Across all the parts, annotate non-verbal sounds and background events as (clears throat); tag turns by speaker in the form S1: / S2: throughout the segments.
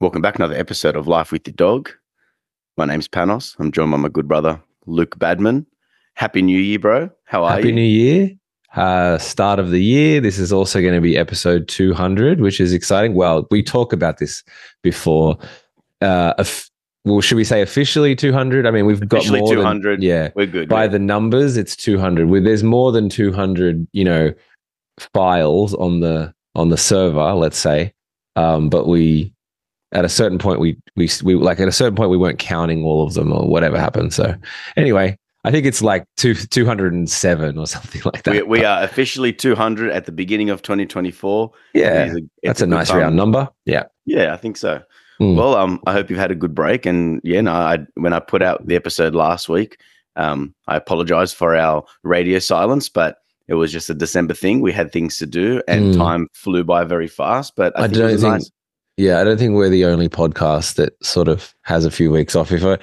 S1: Welcome back. Another episode of Life with Your Dog. My name's Panos. I'm joined by my good brother, Luke Badman. Happy New Year, bro. How are
S2: Happy
S1: you?
S2: Happy New Year. Uh, start of the year. This is also going to be episode 200, which is exciting. Well, we talked about this before. Uh, of- well, should we say officially 200? I mean, we've
S1: Officially
S2: got more
S1: 200.
S2: Than, yeah.
S1: We're good.
S2: By
S1: yeah.
S2: the numbers, it's 200. With there's more than 200, you know, files on the on the server. Let's say, um, but we at a certain point we we we like at a certain point we weren't counting all of them or whatever happened. So anyway, I think it's like two two hundred and seven or (laughs) something like that.
S1: we, we are officially 200 at the beginning of 2024.
S2: yeah,
S1: It is a- it's
S2: that's a
S1: good
S2: nice
S1: time.
S2: round number. Yeah.
S1: Yeah, I think so.
S2: Mm.
S1: Well, um, I hope you've had a good break. And yeah, no, I when I put out the episode last week, um, I apologize for our radio silence, but it was just a December thing. We had things to do, and
S2: Mm.
S1: time flew by very fast. But I,
S2: I
S1: think
S2: don't
S1: was
S2: think-
S1: nice.
S2: Yeah, I don't think we're the only podcast that sort of has a few weeks off. If I,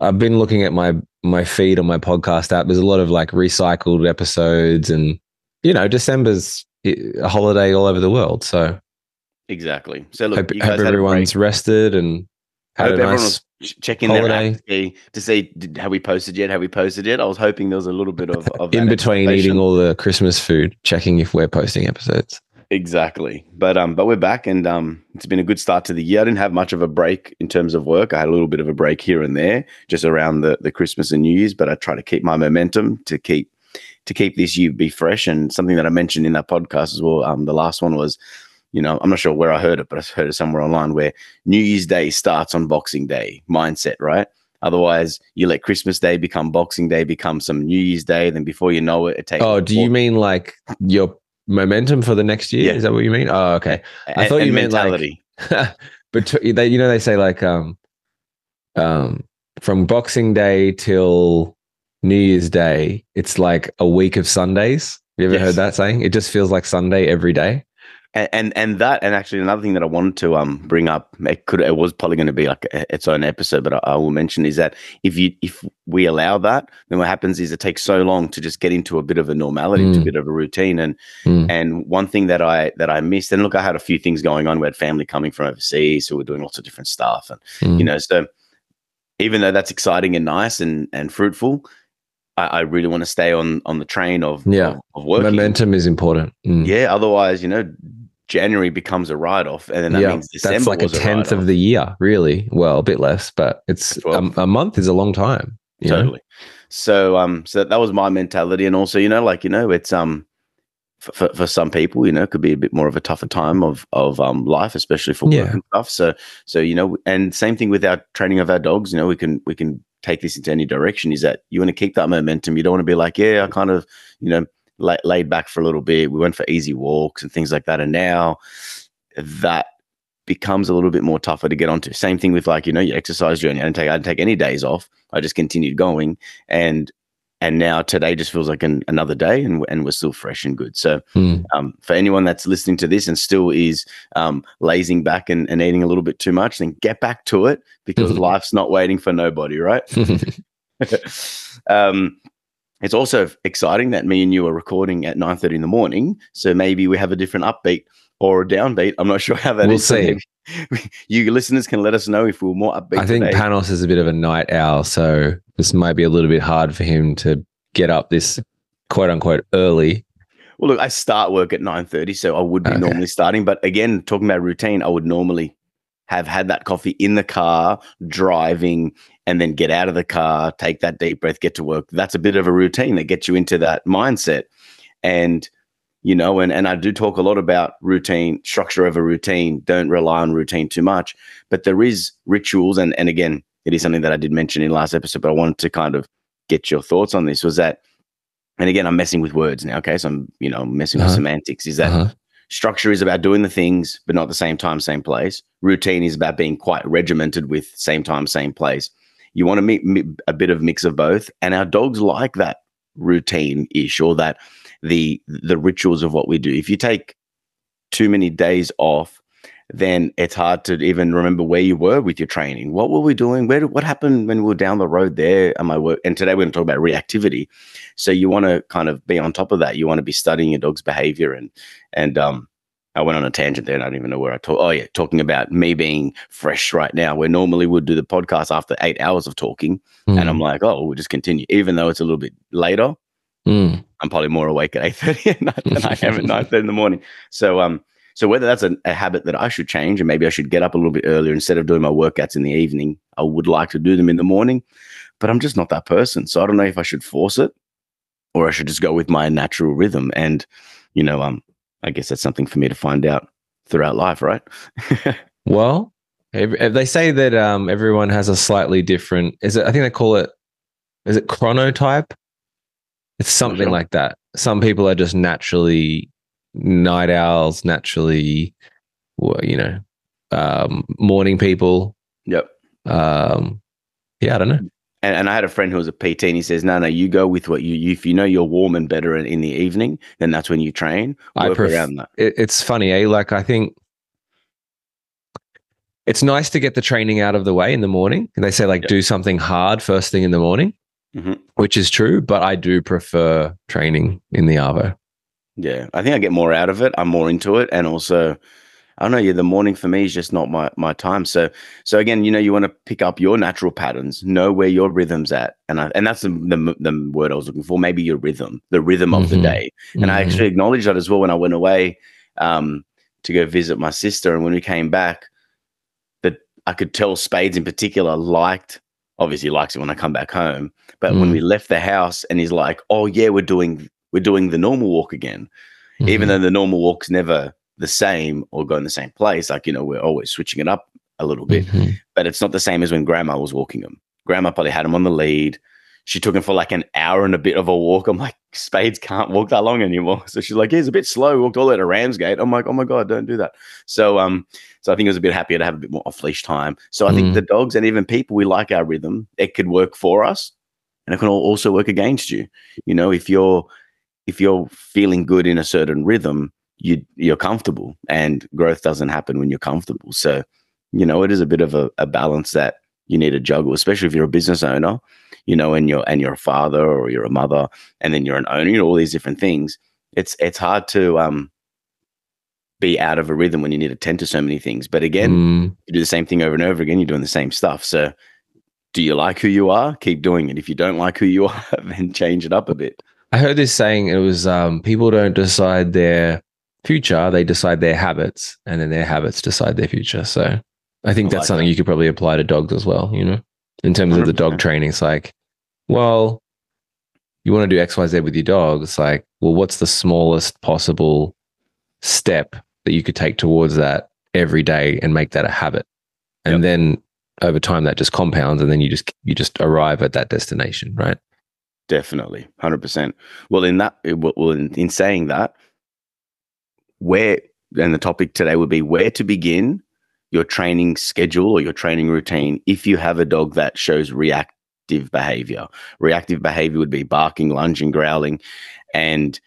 S2: I've been looking at my my feed on my podcast app, there's a lot of like recycled episodes, and you know, December's a holiday all over the world. So
S1: Exactly. So look,
S2: hope,
S1: you
S2: hope everyone's rested and had
S1: hope
S2: a nice.
S1: checking their
S2: holiday.
S1: to see, to see we posted yet? Have we posted yet? I was hoping there was a little bit of, of (laughs)
S2: in between eating all the Christmas food, checking if we're posting episodes.
S1: Exactly. But um, but we're back, and um, it's been a good start to the year. I didn't have much of a break in terms of work. I had a little bit of a break here and there, just around the the Christmas and New Year's. But I try to keep my momentum to keep to keep this year be fresh. And something that I mentioned in that podcast as well. Um, the last one was, you know, I'm not sure where I heard it, but I heard it somewhere online where New Year's Day starts on Boxing Day mindset, right? Otherwise, you let Christmas Day become Boxing Day, become some New Year's Day, then before you know it, it takes.
S2: Oh, do you mean like your momentum for the next year?
S1: Yeah.
S2: Is that what you mean? Oh, okay. I
S1: and-
S2: thought you meant like-
S1: mentality. (laughs)
S2: but t- they, you know, they say like um, um, from Boxing Day till New Year's Day, it's like a week of Sundays. You ever
S1: Yes.
S2: heard that saying? It just feels like Sunday every day.
S1: And, and and that and actually another thing that I wanted to um bring up it could it was probably going to be like a, its own episode but I, I will mention is that if you if we allow that then what happens is it takes so long to just get into a bit of a normality into a
S2: Mm.
S1: bit of a routine and
S2: Mm.
S1: and one thing that I that I missed and look I had a few things going on we had family coming from overseas so we're doing lots of different stuff and
S2: Mm.
S1: you know so even though that's exciting and nice and and fruitful I, I really want to stay on on the train of
S2: Yeah.
S1: of, of working
S2: Momentum is important. Mm.
S1: yeah, otherwise, you know, January becomes a write off, and then that
S2: yeah,
S1: means December
S2: that's like a tenth
S1: write-off.
S2: of the year, really. Well, a bit less, but it's a, a month is a long time. you know?
S1: totally. So, um, so that was my mentality, and also, you know, like you know, it's um, for, for, some people, you know, it could be a bit more of a tougher time of of um life, especially for work
S2: Yeah.
S1: and stuff. So, so you know, and same thing with our training of our dogs. You know, we can we can take this into any direction. Is that you want to keep that momentum? You don't want to be like, yeah, I kind of, you know, la- laid back for a little bit. We went for easy walks and things like that, and now that becomes a little bit more tougher to get onto. Same thing with like, you know, your exercise journey. I didn't take I didn't take any days off. I just continued going. And and now today just feels like an, another day and, and we're still fresh and good. So
S2: Mm.
S1: um, for anyone that's listening to this and still is um, lazing back and, and eating a little bit too much, then get back to it because (laughs) life's not waiting for nobody, right? (laughs) (laughs) um, it's also exciting that me and you are recording at 9.30 in the morning. So maybe we have a different upbeat or a downbeat. I'm not (laughs) sure how that is.
S2: We'll
S1: So
S2: see. (laughs)
S1: you listeners can let us know if we're more upbeat
S2: I think
S1: today.
S2: Panos is a bit of a night owl, so this might be a little bit hard for him to get up this quote unquote early.
S1: Well, look, I start work at nine thirty, so I would be
S2: Okay.
S1: normally starting. But again, talking about routine, I would normally have had that coffee in the car, driving, and then get out of the car, take that deep breath, get to work. That's a bit of a routine that gets you into that mindset. And you know, and and I do talk a lot about routine, structure of a routine. Don't rely on routine too much. But there is rituals, and and again, it is something that I did mention in last episode. But I wanted to kind of get your thoughts on this. Was that and again, I'm messing with words now. Okay, so I'm you know messing with
S2: Uh-huh.
S1: semantics. Is that
S2: Uh-huh.
S1: structure is about doing the things, but not the same time, same place. Routine is about being quite regimented with same time, same place. You want to meet a bit of mix of both, and our dogs like that routine ish or that the the rituals of what we do. If you take too many days off, then it's hard to even remember where you were with your training. What were we doing? Where did, what happened when we were down the road there? Am I work? And today we're going to talk about reactivity. So you want to kind of be on top of that. You want to be studying your dog's behavior and and um I went on a tangent there and I don't even know where I talk. Oh, yeah, talking about me being fresh right now, where normally we'd do the podcast after eight hours of talking.
S2: Mm.
S1: And I'm like, oh, we'll just continue. Even though it's a little bit later,
S2: Mm.
S1: I'm probably more awake at 8.30 at night than I am at 9.30 in the morning. So, um, so whether that's a, a habit that I should change and maybe I should get up a little bit earlier instead of doing my workouts in the evening, I would like to do them in the morning, but I'm just not that person. So I don't know if I should force it or I should just go with my natural rhythm. And, you know, um, I guess that's something for me to find out throughout life, right? (laughs)
S2: Well, they say that um, everyone has a slightly different. Is it? I think they call it. Is it chronotype? It's something
S1: sure.
S2: like that. Some people are just naturally night owls, naturally, you know, um, morning people.
S1: yep.
S2: Um, yeah, I don't know.
S1: And, and I had a friend who was a PT, and he says, "No, no, you go with what you, you if you know you're warm and better in, in the evening, then that's when you train.
S2: I pref-
S1: around that.
S2: It, it's funny, eh? Like I think it's nice to get the training out of the way in the morning. And they say like
S1: Yeah.
S2: do something hard first thing in the morning,
S1: Mhm.
S2: which is true. But I do prefer training in the arvo.
S1: Yeah, I think I get more out of it. I'm more into it, and also, I don't know. Yeah, the morning for me is just not my my time. So, so again, you know, you want to pick up your natural patterns, know where your rhythm's at, and I, and that's the, the the word I was looking for. Maybe your rhythm, the rhythm of the
S2: Mhm.
S1: day. And I
S2: Mhm.
S1: actually acknowledged that as well when I went away um, to go visit my sister. And when we came back, that I could tell Spades in particular liked, obviously likes it when I come back home. But when
S2: Mm.
S1: we left the house, and he's like, "Oh yeah, we're doing we're doing the normal walk again," even
S2: Mhm.
S1: though the normal walk's never the same or go in the same place. Like you know, we're always switching it up a little bit
S2: Mhm.
S1: but it's not the same as when grandma was walking him. Grandma probably had him on the lead. She took him for like an hour and a bit of a walk. I'm like, Spades can't walk that long anymore. So she's like, he's a bit slow. Walked all the way to Ramsgate. I'm like, oh my God, don't do that. So um, so I think I was a bit happier to have a bit more off leash time. So I think
S2: Mm.
S1: the dogs and even people, we like our rhythm. It could work for us and it can also work against you. You know, if you're if you're feeling good in a certain rhythm, you you're comfortable and growth doesn't happen when you're comfortable. So you know, it is a bit of a, a balance that you need to juggle, especially if you're a business owner, you know, and you're and you're a father or you're a mother, and then you're an owner, you know, all these different things. It's it's hard to um be out of a rhythm when you need to tend to so many things. But again,
S2: Mm.
S1: you do the same thing over and over again, you're doing the same stuff. So do you like who you are? Keep doing it. If you don't like who you are, (laughs) then change it up a bit.
S2: I heard this saying it was um, people don't decide their future, they decide their habits, and then their habits decide their future. So I think
S1: I
S2: that's
S1: like
S2: something
S1: that.
S2: you could probably apply to dogs as well, you know, in terms of the dog training. It's like, well, you want to do XYZ with your dog. It's like, well, what's the smallest possible step that you could take towards that every day and make that a habit? And
S1: Yep.
S2: then over time that just compounds and then you just you just arrive at that destination, right?
S1: Definitely, hundred percent. Well, in that, well, in, in saying that, where and the topic today would be where to begin your training schedule or your training routine if you have a dog that shows reactive behavior. Reactive behavior would be barking, lunging, growling, and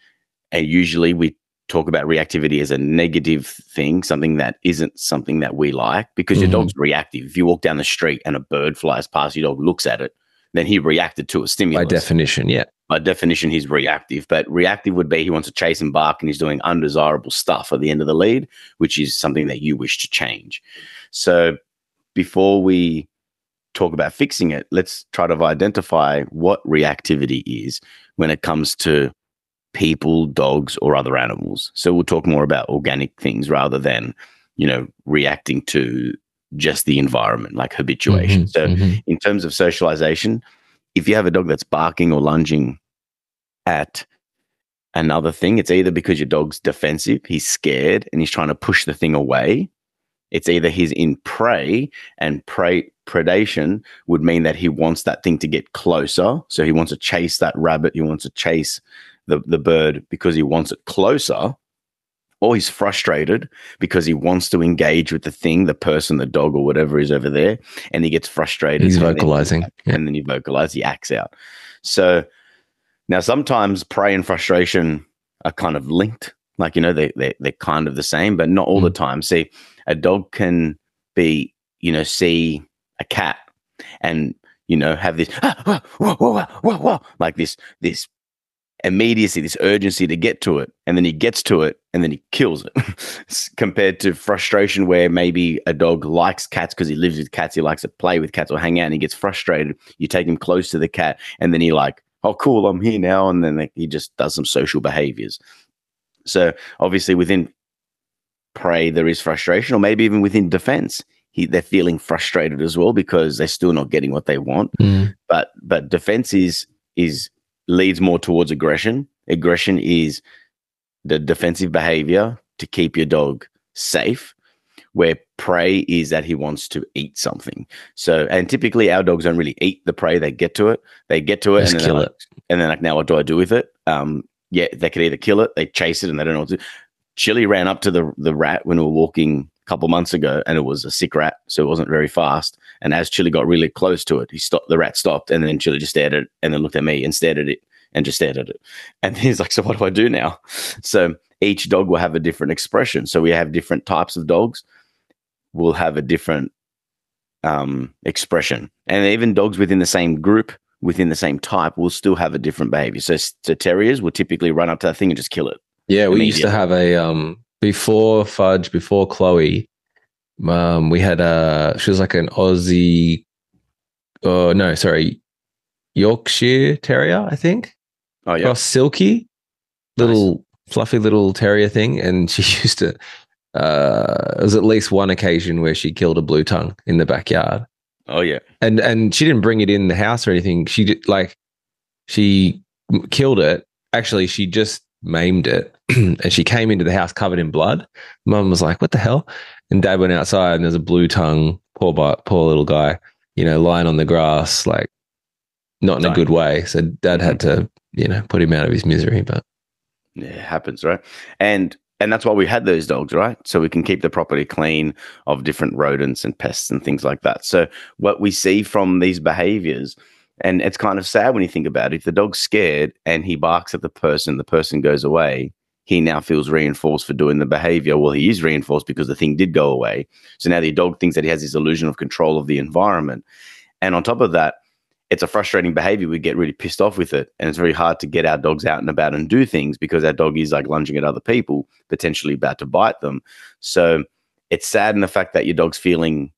S1: and usually we talk about reactivity as a negative thing, something that isn't something that we like because
S2: Mhm.
S1: your dog's reactive. If you walk down the street and a bird flies past, your dog looks at it, then he reacted to a stimulus.
S2: By definition, yeah.
S1: By definition, he's reactive. But reactive would be he wants to chase and bark and he's doing undesirable stuff at the end of the lead, which is something that you wish to change. So before we talk about fixing it, let's try to identify what reactivity is when it comes to people, dogs, or other animals. So we'll talk more about organic things rather than, you know, reacting to just the environment, like habituation.
S2: Mhm,
S1: So
S2: mhm.
S1: in terms of socialization, if you have a dog that's barking or lunging at another thing, it's either because your dog's defensive, he's scared and he's trying to push the thing away. It's either he's in prey and prey predation would mean that he wants that thing to get closer. So he wants to chase that rabbit, he wants to chase the, the bird because he wants it closer. Or he's frustrated because he wants to engage with the thing, the person, the dog, or whatever is over there, and he gets frustrated.
S2: He's
S1: and then-
S2: vocalizing. Yeah.
S1: and then you vocalize, he acts out. So now sometimes prey and frustration are kind of linked. Like, you know, they, they, they're kind of the same, but not all the time. See, a dog can be, you know, see a cat and, you know, have this, ah, whoa, whoa, whoa, whoa, whoa, like this, this immediacy, this urgency to get to it, and then he gets to it, and then he kills it. (laughs) Compared to frustration, where maybe a dog likes cats because he lives with cats, he likes to play with cats or hang out, and he gets frustrated. You take him close to the cat, and then he like, oh, cool, I'm here now, and then like, he just does some social behaviors. So obviously, within prey, there is frustration, or maybe even within defense. He, they're feeling frustrated as well because they're still not getting what they want.
S2: Mm.
S1: But but defense is is leads more towards aggression. Aggression is the defensive behavior to keep your dog safe, where prey is that he wants to eat something. So, and typically our dogs don't really eat the prey; they get to it, they get to it,
S2: Just
S1: and
S2: kill
S1: like, and then like, now what do I do with it? Um, yeah, they could either kill it, they chase it, and they don't know what to. do. Chili ran up to the the rat when we were walking a couple months ago, and it was a sick rat, so it wasn't very fast. And as Chili got really close to it, he stopped. The rat stopped, and then Chili just stared at it, and then looked at me and stared at it, and just stared at it. And (laughs) he's like, "So what do I do now?" So each dog will have a different expression. So we have different types of dogs. Will have a different um, expression, and even dogs within the same group, within the same type, will still have a different behavior. So, so terriers will typically run up to that thing and just kill it.
S2: Yeah, we used to have a um before Fudge, before Chloe. Um, we had a she was like an Aussie. Oh no, sorry, Yorkshire Terrier, I think.
S1: Oh yeah,
S2: Cross silky, little fluffy little terrier thing, and (laughs) she used to. Uh, there was at least one occasion where she killed a blue tongue in the backyard,
S1: oh yeah.
S2: and and she didn't bring it in the house or anything. She did like she killed it. Actually, she just maimed it, (clears throat) and she came into the house covered in blood. Mum was like, "What the hell?" And Dad went outside, and there's a blue tongue, poor poor little guy, you know, lying on the grass, like not in a good way. So Dad had to, you know, put him out of his misery. But
S1: Yeah, it happens, right? And and that's why we had those dogs, right? So we can keep the property clean of different rodents and pests and things like that. So what we see from these behaviors, and it's kind of sad when you think about it. If the dog's scared and he barks at the person, the person goes away. He now feels reinforced for doing the behavior. Well, he is reinforced because the thing did go away. So now the dog thinks that he has this illusion of control of the environment. And on top of that, it's a frustrating behavior. We get really pissed off with it. And it's very hard to get our dogs out and about and do things because our dog is like lunging at other people, potentially about to bite them. So it's sad in the fact that your dog's feeling,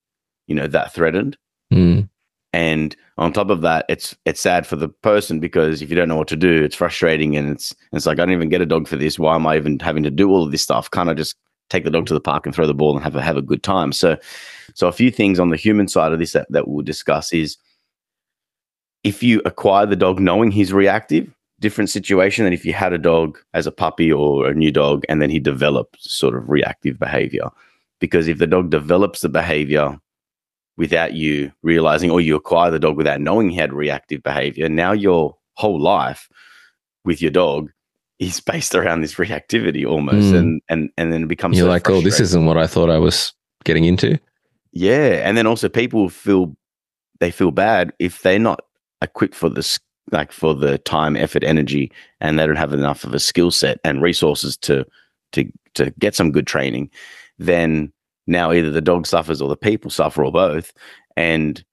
S1: you know, that threatened.
S2: mm,
S1: And on top of that, it's it's sad for the person because if you don't know what to do, it's frustrating and it's it's like I don't even get a dog for this. Why am I even having to do all of this stuff? Can't I just take the dog to the park and throw the ball and have a have a good time? So so a few things on the human side of this that, that we'll discuss is if you acquire the dog knowing he's reactive, different situation than if you had a dog as a puppy or a new dog and then he developed sort of reactive behavior. Because if the dog develops the behavior without you realizing, or you acquire the dog without knowing he had reactive behavior, now your whole life with your dog is (laughs) based around this reactivity almost.
S2: Mm.
S1: And, and, and then it becomes
S2: you're
S1: so
S2: like, "Oh, this isn't what I thought I was getting into."
S1: Yeah, and then also people feel they feel bad if they're not equipped for this, like for the time, effort, energy, and they don't have enough of a skill set and resources to to to get some good training. Then now either the dog suffers or the people suffer or both, and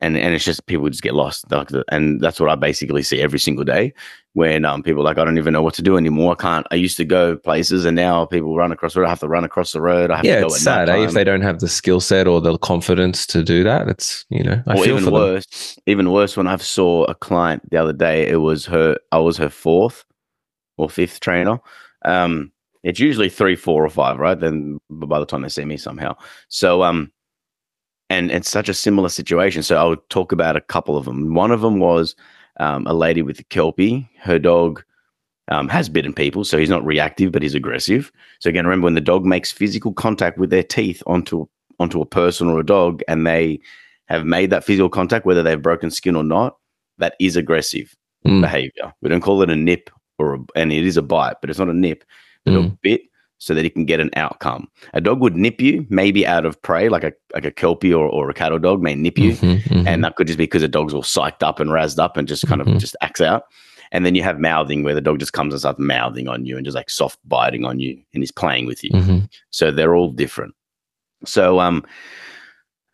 S1: and and it's just people just get lost. And that's what I basically see every single day when um people are like I don't even know what to do anymore. I can't. I used to go places, and now people run across the road. I have to run across the road. I have
S2: Yeah,
S1: to go
S2: it's sad eh, if they don't have the skill set or the confidence to do that. It's you know, I
S1: or
S2: feel
S1: even
S2: for them.
S1: worse, even worse. When I saw a client the other day, it was her. I was her fourth or fifth trainer. Um, it's usually three, four, or five, right? Then by the time they see me, somehow. So, um, and it's such a similar situation. So I'll talk about a couple of them. One of them was um, a lady with a kelpie. Her dog um, has bitten people, so he's not reactive, but he's aggressive. So again, remember when the dog makes physical contact with their teeth onto onto a person or a dog, and they have made that physical contact, whether they've broken skin or not, that is aggressive
S2: Mm.
S1: behavior. We don't call it a nip or a, and it is a bite, but it's not a nip. The A bit so that he can get an outcome. A dog would nip you, maybe out of prey, like a like a kelpie or, or a cattle dog may nip you,
S2: Mhm, mhm.
S1: and that could just be because the dog's all psyched up and razzed up and just kind
S2: Mhm.
S1: of just acts out. And then you have mouthing where the dog just comes and starts mouthing on you and just like soft biting on you and he's playing with you.
S2: Mhm.
S1: So they're all different. So um,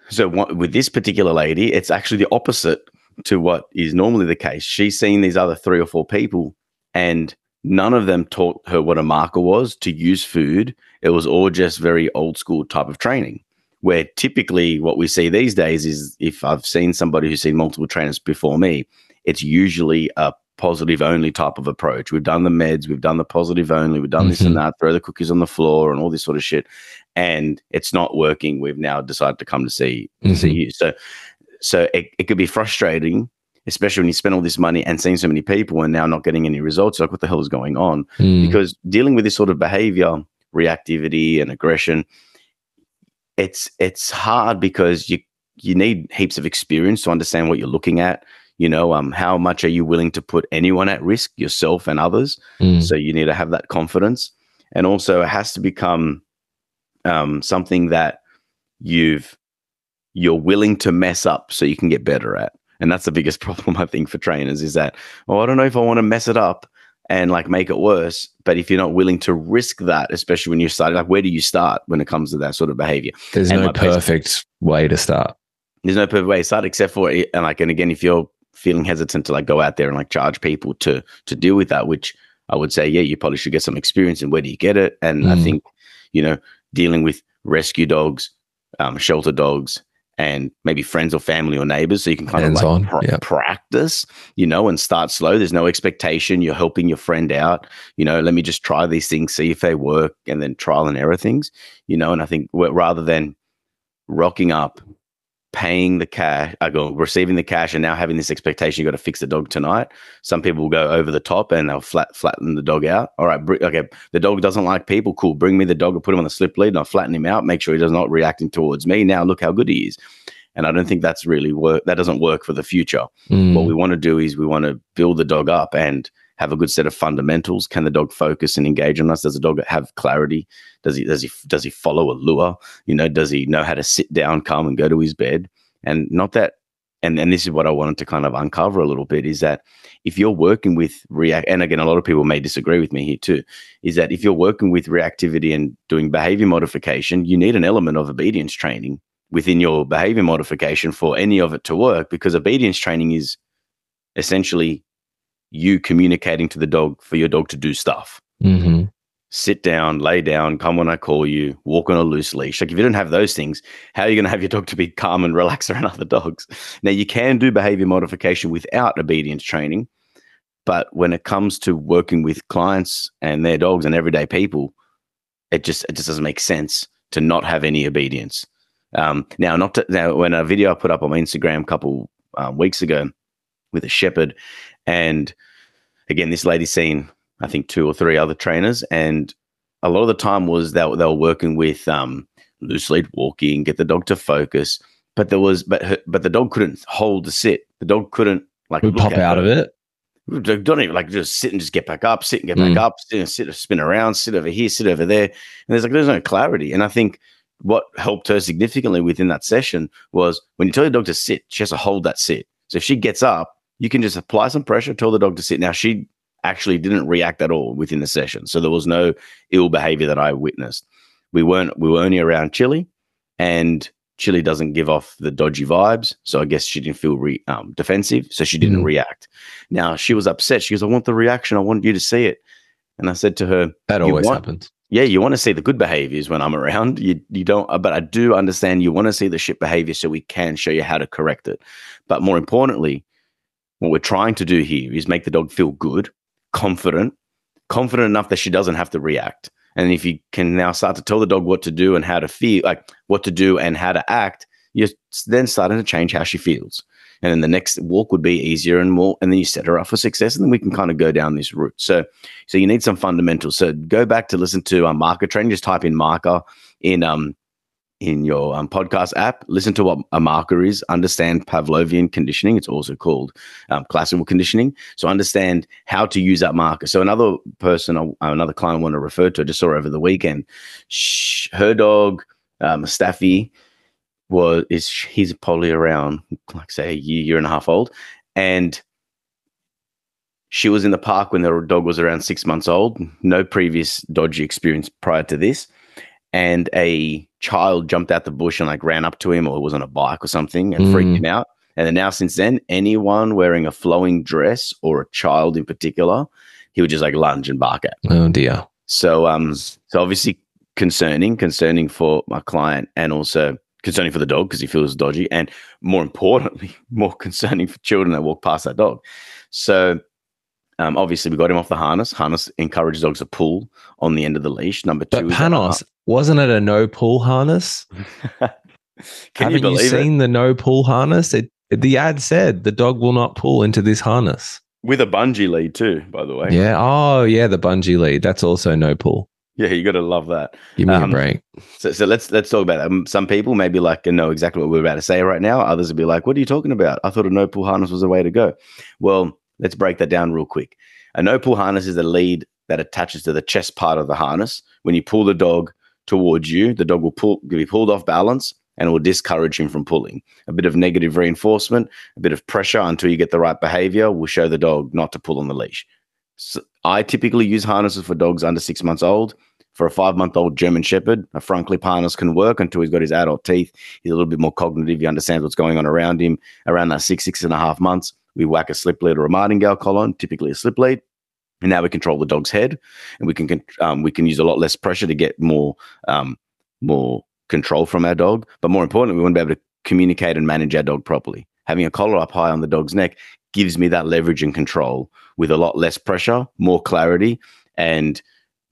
S1: so what, with this particular lady, it's actually the opposite to what is normally the case. She's seen these other three or four people, and none of them taught her what a marker was to use food. It was all just very old school type of training. Where typically what we see these days is if I've seen somebody who's seen multiple trainers before me, it's usually a positive only type of approach. We've done the meds, we've done the positive only, we've done mm-hmm. this and that, throw the cookies on the floor and all this sort of shit. And it's not working. We've now decided to come to see mm-hmm. see you. So so it, it could be frustrating, especially when you spend all this money and seeing so many people and now not getting any results. Like what the hell is going on? Mm. Because dealing with this sort of behavior, reactivity and aggression, it's it's hard because you you need heaps of experience to understand what you're looking at you know um, how much are you willing to put anyone at risk yourself and others mm. so you need to have that confidence and also it has to become um, something that you've you're willing to mess up so you can get better at and that's the biggest (laughs) problem i think for trainers is that oh i don't know if i want to mess it up and like make it worse but if you're not willing to risk that especially when you're starting like where do you start when it comes to that sort of behavior?
S2: There's
S1: and
S2: no perfect way to start.
S1: There's no perfect way to start except for and like and again if you're feeling hesitant to like go out there and like charge people to to deal with that which i would say yeah you probably should get some experience and where do you get it? And mm. i think you know dealing with rescue dogs um, shelter dogs and maybe friends or family or neighbors so you can kind Hands of like pr- yep. practice you know and start slow. There's no expectation. You're helping your friend out. You know let me just try these things see if they work and then trial and error things you know and i think rather than rocking up paying the cash, I go receiving the cash, and now having this expectation you got to fix the dog tonight. Some people will go over the top and they'll flat flatten the dog out. All right, br- okay, the dog doesn't like people. Cool, bring me the dog. I'll put him on the slip lead and I'll flatten him out. Make sure he does not reacting towards me. Now look how good he is. And I don't think that's really work. That doesn't work for the future. Mm. What we want to do is we want to build the dog up and have a good set of fundamentals. Can the dog focus and engage on us? Does the dog have clarity? Does he does he does he follow a lure? You know, does he know how to sit down, calm, and go to his bed? And not that and and this is what I wanted to kind of uncover a little bit is that if you're working with react and again a lot of people may disagree with me here too is that if you're working with reactivity and doing behavior modification you need an element of obedience training within your behavior modification for any of it to work because obedience training is essentially you communicating to the dog for your dog to do stuff. Mm-hmm. Sit down, lay down, come when I call you, walk on a loose leash. Like if you don't have those things, how are you going to have your dog to be calm and relaxed (laughs) around other dogs? Now you can do behavior modification without obedience training, but when it comes to working with clients and their dogs and everyday people, it just it just doesn't make sense to not have any obedience. Um, now, not to, now when a video I put up on my Instagram a couple um, weeks ago with a shepherd, and again, this lady's seen, I think, two or three other trainers. And a lot of the time was that they, they were working with um, loose lead walking, get the dog to focus. But there was, but her, but the dog couldn't hold the sit. The dog couldn't like
S2: pop out her. of it.
S1: Don't even like just sit and just get back up, sit and get mm. back up, sit and sit, spin around, sit over here, sit over there. And there's like there's no clarity. And I think what helped her significantly within that session was when you tell your dog to sit, she has to hold that sit. So if she gets up, you can just apply some pressure, tell the dog to sit. Now, she actually didn't react at all within the session. So there was no ill behavior that I witnessed. We weren't, we were only around Chili and Chili doesn't give off the dodgy vibes. So I guess she didn't feel re, um, defensive. So she didn't mm. react. Now she was upset. She goes, I want the reaction. I want you to see it. And I said to her,
S2: That always
S1: want,
S2: happens.
S1: Yeah, you want to see the good behaviors when I'm around. You you don't, but I do understand you want to see the shit behavior so we can show you how to correct it. But more importantly, what we're trying to do here is make the dog feel good, confident, confident enough that she doesn't have to react. And if you can now start to tell the dog what to do and how to feel, like what to do and how to act, you're then starting to change how she feels. And then the next walk would be easier and more, and then you set her up for success, and then we can kind of go down this route. So, so you need some fundamentals. So go back to listen to a marker training. Just type in marker in um in your um, podcast app. Listen to what a marker is. Understand Pavlovian conditioning. It's also called um, classical conditioning. So understand how to use that marker. So another person, uh, another client I want to refer to, I just saw over the weekend. her dog, um, Staffy, was is he's probably around like say a year, year and a half old, and she was in the park when the dog was around six months old. No previous dodgy experience prior to this and a child jumped out the bush and like ran up to him or was on a bike or something and mm. freaked him out. And then now since then, anyone wearing a flowing dress or a child in particular, he would just like lunge and bark at.
S2: Oh dear.
S1: So um so obviously concerning, concerning for my client and also concerning for the dog because he feels dodgy and more importantly, (laughs) more concerning for children that walk past that dog. So um, obviously we got him off the harness. Harness encourages dogs to pull on the end of the leash. Number two,
S2: But Panos, wasn't it a no pull harness? (laughs)
S1: Can
S2: Haven't
S1: you believe
S2: seen
S1: it?
S2: the no pull harness? It, the ad said the dog will not pull into this harness.
S1: With a bungee lead too, by the way.
S2: Yeah. Oh, yeah. The bungee lead. That's also no pull.
S1: Yeah, you got to love that.
S2: Give me
S1: Um,
S2: a break.
S1: So, so let's let's talk about that. Um, Some people may be like, know exactly what we're about to say right now. Others would be like, "What are you talking about? I thought a no pull harness was the way to go." Well, let's break that down real quick. A no pull harness is a lead that attaches to the chest part of the harness. When you pull the dog towards you, the dog will pull, be pulled off balance, and will discourage him from pulling. A bit of negative reinforcement, a bit of pressure until you get the right behavior will show the dog not to pull on the leash. So I typically use harnesses for dogs under six months old. For a five month old German Shepherd, a front clip harness can work until he's got his adult teeth. He's a little bit more cognitive. He understands what's going on around him. Around that six, six and a half months, we whack a slip lead or a martingale collar, typically a slip lead. And now we control the dog's head, and we can um, we can use a lot less pressure to get more um, more control from our dog. But more importantly, we want to be able to communicate and manage our dog properly. Having a collar up high on the dog's neck gives me that leverage and control with a lot less pressure, more clarity, and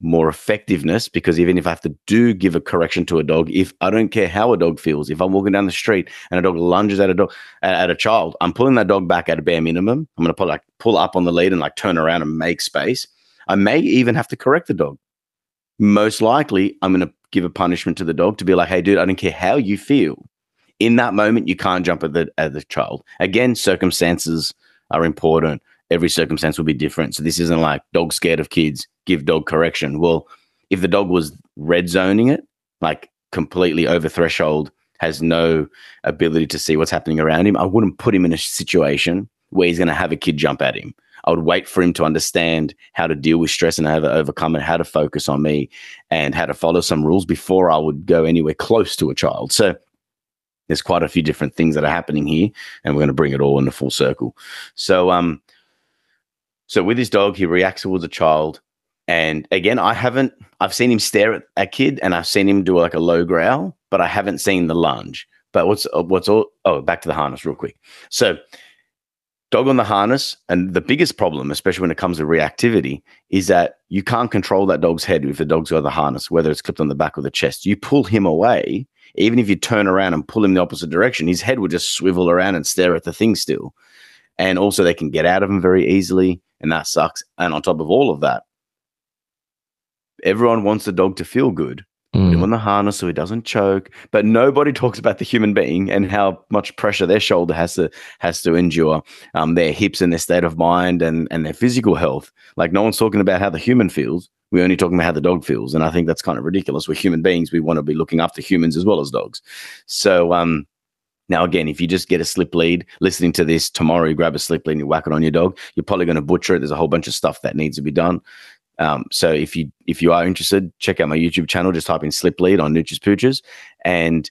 S1: more effectiveness because even if I have to do give a correction to a dog, if I don't care how a dog feels, if I'm walking down the street and a dog lunges at a dog at, at a child, I'm pulling that dog back at a bare minimum. I'm gonna pull like pull up on the lead and like turn around and make space. I may even have to correct the dog. Most likely, I'm gonna give a punishment to the dog to be like, hey dude, I don't care how you feel. In that moment, you can't jump at the at the child. Again, circumstances are important every circumstance will be different. So this isn't like dog scared of kids, give dog correction. Well, if the dog was red zoning it, like completely over threshold, has no ability to see what's happening around him, I wouldn't put him in a situation where he's going to have a kid jump at him. I would wait for him to understand how to deal with stress and how to overcome it, how to focus on me, and how to follow some rules before I would go anywhere close to a child. So there's quite a few different things that are happening here, and we're going to bring it all in a full circle. So, um, so with his dog, he reacts towards a child. And again, I haven't, I've seen him stare at a kid and I've seen him do like a low growl, but I haven't seen the lunge. But what's, what's all, oh, back to the harness real quick. So, dog on the harness, and the biggest problem, especially when it comes to reactivity, is that you can't control that dog's head if the dog's got the harness, whether it's clipped on the back or the chest. You pull him away, even if you turn around and pull him the opposite direction, his head will just swivel around and stare at the thing still. And also, they can get out of him very easily and that sucks. And on top of all of that, everyone wants the dog to feel good. Put him
S2: Mm.
S1: on the harness so he doesn't choke, but nobody (laughs) talks about the human being and how much pressure their shoulder has to has to endure, um, their hips and their state of mind and and their physical health. Like no one's talking about how the human feels. We're only talking about how the dog feels, and I think that's kind of ridiculous. We're human beings. We want to be looking after humans as well as dogs. So, um, now, again, if you just get a slip lead, listening to this tomorrow, you grab a slip lead and you whack it on your dog, you're probably going to butcher it. There's a whole bunch of stuff that needs to be done. Um, so if you if you are interested, check out my YouTube channel. Just type in slip lead on Nooches Pooches, and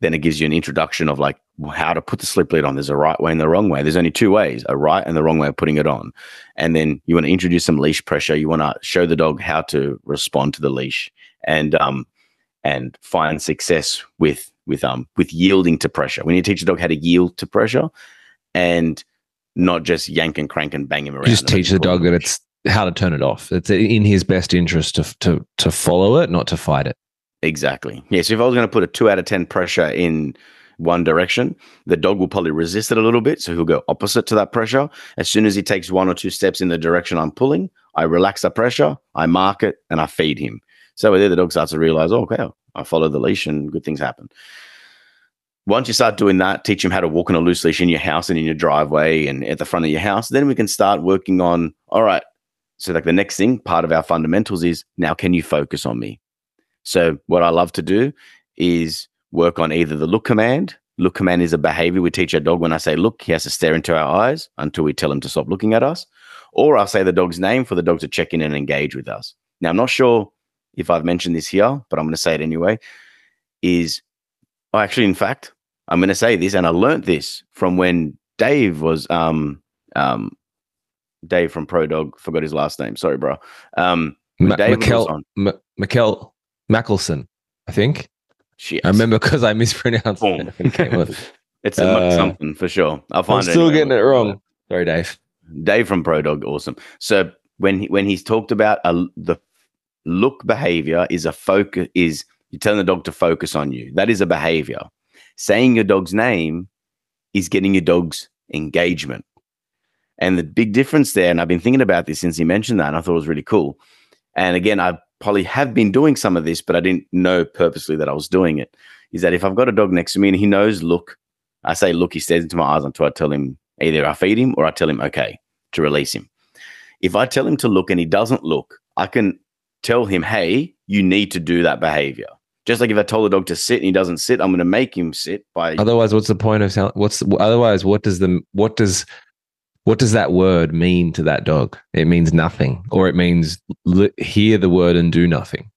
S1: then it gives you an introduction of like how to put the slip lead on. There's a right way and the wrong way. There's only two ways: a right and the wrong way of putting it on. And then you want to introduce some leash pressure. You want to show the dog how to respond to the leash, and um, and find success with with um with yielding to pressure. We need to teach the dog how to yield to pressure, and not just yank and crank and bang him around.
S2: You just teach the dog that it's how to turn it off. It's in his best interest to to to follow it, not to fight it.
S1: exactly yeah. So if I was going to put a two out of ten pressure in one direction, the dog will probably resist it a little bit, so he'll go opposite to that pressure. As soon as he takes one or two steps in the direction I'm pulling, I relax the pressure, I mark it, and I feed him. So there, the dog starts to realize, oh, okay, I follow the leash, and good things happen. Once you start doing that, teach him how to walk on a loose leash in your house and in your driveway and at the front of your house. Then we can start working on, all right. So, like the next thing, part of our fundamentals is now, can you focus on me? So, what I love to do is work on either the look command. Look command is a behavior we teach our dog. When I say look, he has to stare into our eyes until we tell him to stop looking at us. Or I'll say the dog's name for the dog to check in and engage with us. Now, I'm not sure if I've mentioned this here, but I'm going to say it anyway. Is oh, actually, in fact, I'm going to say this, and I learnt this from when Dave was um, um, Dave from Pro Dog. Forgot his last name. Sorry, bro. Um,
S2: Ma- Mikel. M- Mikel Mackelson, I think.
S1: shit.
S2: I remember because I mispronounced
S1: Boom.
S2: it. when came on.
S1: it's a
S2: Uh,
S1: something for sure. I'll find
S2: I'm
S1: it
S2: still
S1: anyway.
S2: getting it wrong. Sorry, Dave.
S1: Dave from Pro Dog, awesome. So when he, when he's talked about a, the look behavior is a focus is you're telling the dog to focus on you. That is a behavior. Saying your dog's name is getting your dog's engagement. And the big difference there, and I've been thinking about this since he mentioned that, and I thought it was really cool. And again, I probably have been doing some of this, but I didn't know purposely that I was doing it. Is that if I've got a dog next to me and he knows, look, I say, look, he stares into my eyes until I tell him either I feed him or I tell him, okay, to release him. If I tell him to look and he doesn't look, I can tell him, hey, you need to do that behavior. Just like if I told the dog to sit and he doesn't sit, I'm going to make him sit by
S2: Otherwise, what's the point of sound? What's otherwise? What does the what does what does that word mean to that dog? It means nothing, or it means li- hear the word and do nothing.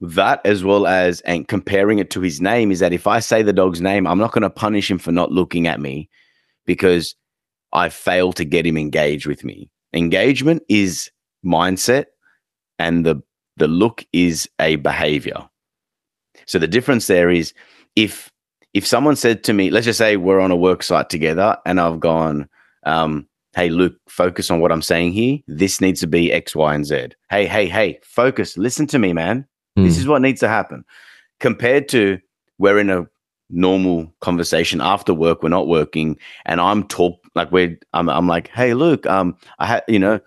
S1: that as well as and comparing it to his name is that if I say the dog's name, I'm not going to punish him for not looking at me because I fail to get him engaged with me. Engagement is mindset and the the look is a behavior. So the difference there is if if someone said to me, let's just say we're on a work site together and I've gone, um, hey Luke, focus on what I'm saying here. This needs to be X, Y, and Z. Hey, hey, hey, focus, listen to me, man. This
S2: Hmm.
S1: is what needs to happen. Compared to we're in a normal conversation after work, we're not working, and I'm talk like we're I'm I'm like, hey Luke, um, I had you know,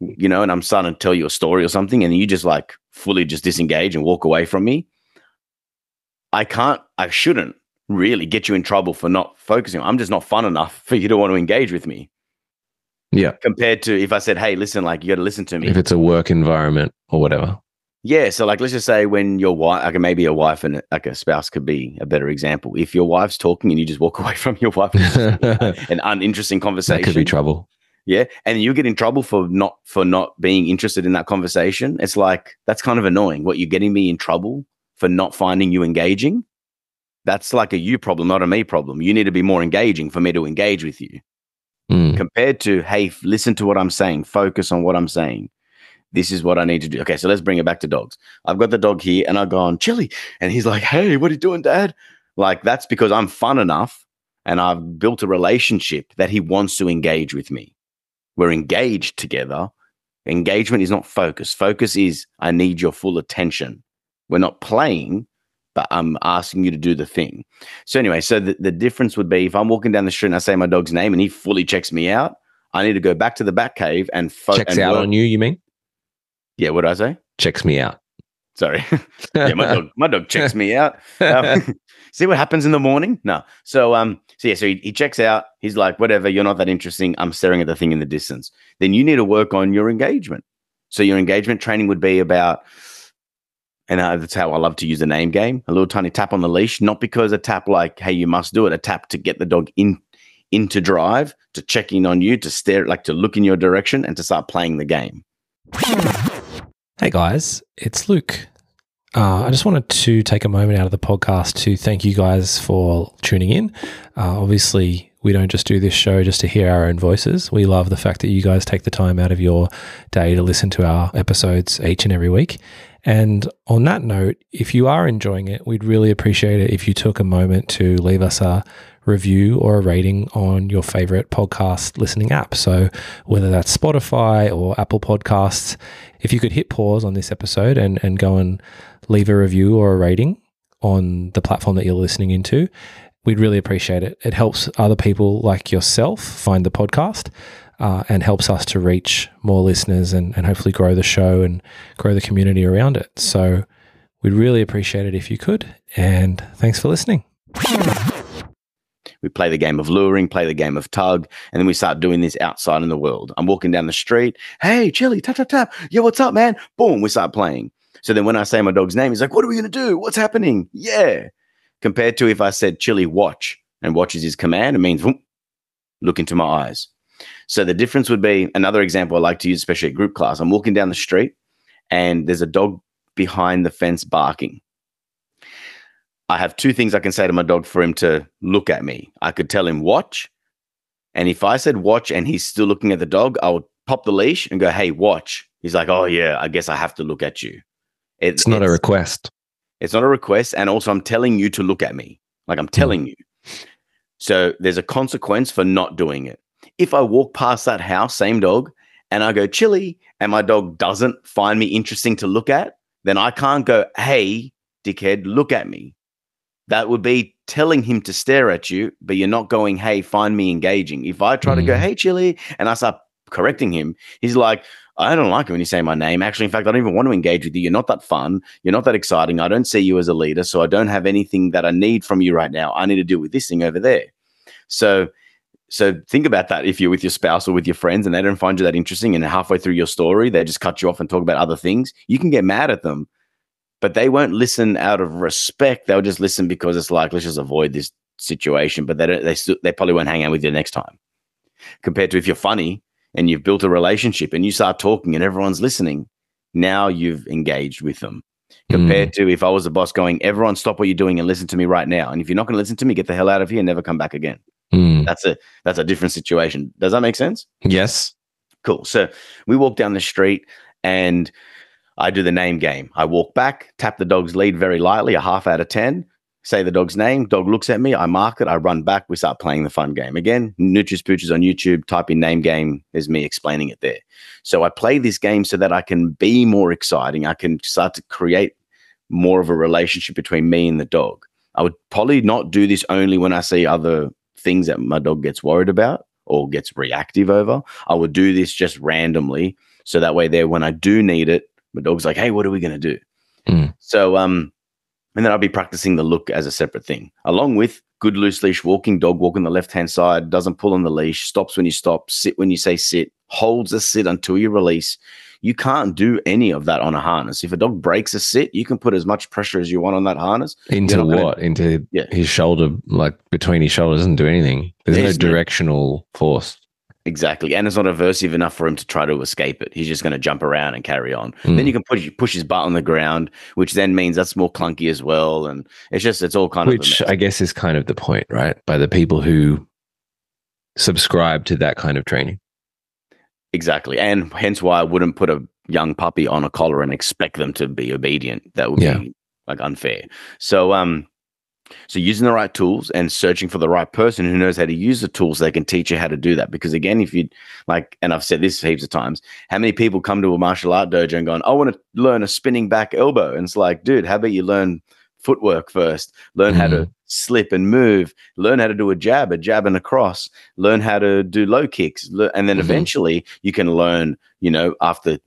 S1: you know, and I'm starting to tell you a story or something, and you just like fully just disengage and walk away from me. I can't, I shouldn't really get you in trouble for not focusing. I'm just not fun enough for you to want to engage with me.
S2: Yeah.
S1: Compared to if I said, hey, listen, like you got to listen to me.
S2: If it's a work environment or whatever.
S1: Yeah, so like let's just say when your wife, like maybe a wife and like a spouse could be a better example. If your wife's talking and you just walk (laughs) away from your wife, (laughs) an uninteresting conversation, that
S2: could be trouble.
S1: yeah, and you get in trouble for not for not being interested in that conversation. It's like that's kind of annoying. What you're getting me in trouble for not finding you engaging. That's like a you problem, not a me problem. You need to be more engaging for me to engage with you
S2: Mm.
S1: compared to hey listen to what i'm saying focus on what i'm saying. This is what i need to do. Okay so let's bring it back to dogs. I've got the dog here and i go on chili and he's like hey what are you doing dad? Like that's because i'm fun enough and i've built a relationship that he wants to engage with me. We're engaged together. Engagement is not focus. Focus is i need your full attention. We're not playing but i'm asking you to do the thing so anyway, so the, the difference would be if I'm walking down the street and I say my dog's name and he fully checks me out, I need to go back to the back cave and fo-
S2: Checks
S1: and
S2: out
S1: work-
S2: on you, you mean?
S1: Yeah, what did I say?
S2: Checks me out.
S1: Sorry. (laughs) yeah, my dog, my dog checks me out. Um, (laughs) (laughs) see what happens in the morning? No. So um, so yeah, so he, he checks out. He's like, whatever, you're not that interesting. I'm staring at the thing in the distance. Then you need to work on your engagement. So your engagement training would be about, and uh, that's how I love to use the name game. A little tiny tap on the leash, not because a tap like, hey, you must do it. A tap to get the dog in into drive, to check in on you, to stare, like to look in your direction, and to start playing the game.
S3: Hey guys, it's Luke. Uh, I just wanted to take a moment out of the podcast to thank you guys for tuning in. Uh, obviously, we don't just do this show just to hear our own voices. We love the fact that you guys take the time out of your day to listen to our episodes each and every week. And on that note, if you are enjoying it, we'd really appreciate it if you took a moment to leave us a review or a rating on your favorite podcast listening app. So, whether that's Spotify or Apple Podcasts, if you could hit pause on this episode and, and go and leave a review or a rating on the platform that you're listening into, we'd really appreciate it. It helps other people like yourself find the podcast uh, and helps us to reach more listeners and, and hopefully grow the show and grow the community around it. So we'd really appreciate it if you could. And thanks for listening.
S1: We play the game of luring, play the game of tug, and then we start doing this outside in the world. I'm walking down the street. Hey, Chili, tap, tap, tap. Yo, what's up, man? Boom, we start playing. So then when I say my dog's name, he's like, what are we going to do? What's happening? Yeah. Compared to if I said, Chili, watch, and watch is his command, it means look into my eyes. So the difference would be another example I like to use, especially at group class. I'm walking down the street and there's a dog behind the fence barking. I have two things I can say to my dog for him to look at me. I could tell him watch, and if I said watch and he's still looking at the dog, I would pop the leash and go, "Hey, watch." He's like, "Oh yeah, I guess I have to look at you." It-
S2: It's not a request.
S1: it's not a request. And also, I'm telling you to look at me. Like I'm hmm. telling you. So there's a consequence for not doing it. If I walk past that house, same dog, and I go chili, and my dog doesn't find me interesting to look at, then I can't go, hey, dickhead, look at me. That would be telling him to stare at you, but you're not going, hey, find me engaging. If I try to go,
S2: Mhm.
S1: hey, chili, and I start correcting him, he's like, I don't like it when you say my name. Actually, in fact, I don't even want to engage with you. You're not that fun. You're not that exciting. I don't see you as a leader. So I don't have anything that I need from you right now. I need to deal with this thing over there. So so think about that if you're with your spouse or with your friends and they don't find you that interesting and halfway through your story they just cut you off and talk about other things, you can get mad at them. But they won't listen out of respect. They'll just listen because it's like let's just avoid this situation. But they don't, they still, they probably won't hang out with you next time. Compared to if you're funny and you've built a relationship and you start talking and everyone's listening, now you've engaged with them. Compared mm. to if I was a boss going, everyone stop what you're doing and listen to me right now. And if you're not going to listen to me, get the hell out of here and never come back again.
S2: Mm.
S1: That's a that's a different situation. Does that make sense?
S2: Yes.
S1: Cool. So we walk down the street and I do the name game. I walk back, tap the dog's lead very lightly, a half out of 10, say the dog's name. Dog looks at me. I mark it. I run back. We start playing the fun game. Again, Nutris Pooches on YouTube, type in name game. There's me explaining it there. So I play this game so that I can be more exciting. I can start to create more of a relationship between me and the dog. I would probably not do this only when I see other things that my dog gets worried about or gets reactive over. I would do this just randomly. So that way there, when I do need it, my dog's like, hey, what are we going to do?
S2: Mm.
S1: So, um, and then I'll be practicing the look as a separate thing, along with good loose leash walking, dog walk on the left hand side, doesn't pull on the leash, stops when you stop, sit when you say sit, holds a sit until you release. You can't do any of that on a harness. If a dog breaks a sit, you can put as much pressure as you want on that harness.
S2: Into
S1: not gonna-
S2: what? Into
S1: Yeah.
S2: his shoulder, like between his shoulders, doesn't do anything. There's
S1: There's
S2: no
S1: no-
S2: directional force.
S1: Exactly. And it's not aversive enough for him to try to escape it. He's just going to jump around and carry on.
S2: Mm.
S1: Then you can push push his butt on the ground, which then means that's more clunky as well. And it's just it's all kind
S2: Which
S1: of Which.
S2: I guess is kind of the point, right? By the people who subscribe to that kind of training.
S1: Exactly. And hence why I wouldn't put a young puppy on a collar and expect them to be obedient. That would
S2: Yeah.
S1: be like unfair. So um so using the right tools and searching for the right person who knows how to use the tools, they can teach you how to do that. Because again, if you like, and I've said this heaps of times, how many people come to a martial art dojo and going, I want to learn a spinning back elbow. And it's like, dude, how about you learn footwork first? Learn how to slip and move, learn how to do a jab, a jab and a cross, learn how to do low kicks. And then
S2: Mhm.
S1: eventually you can learn, you know, after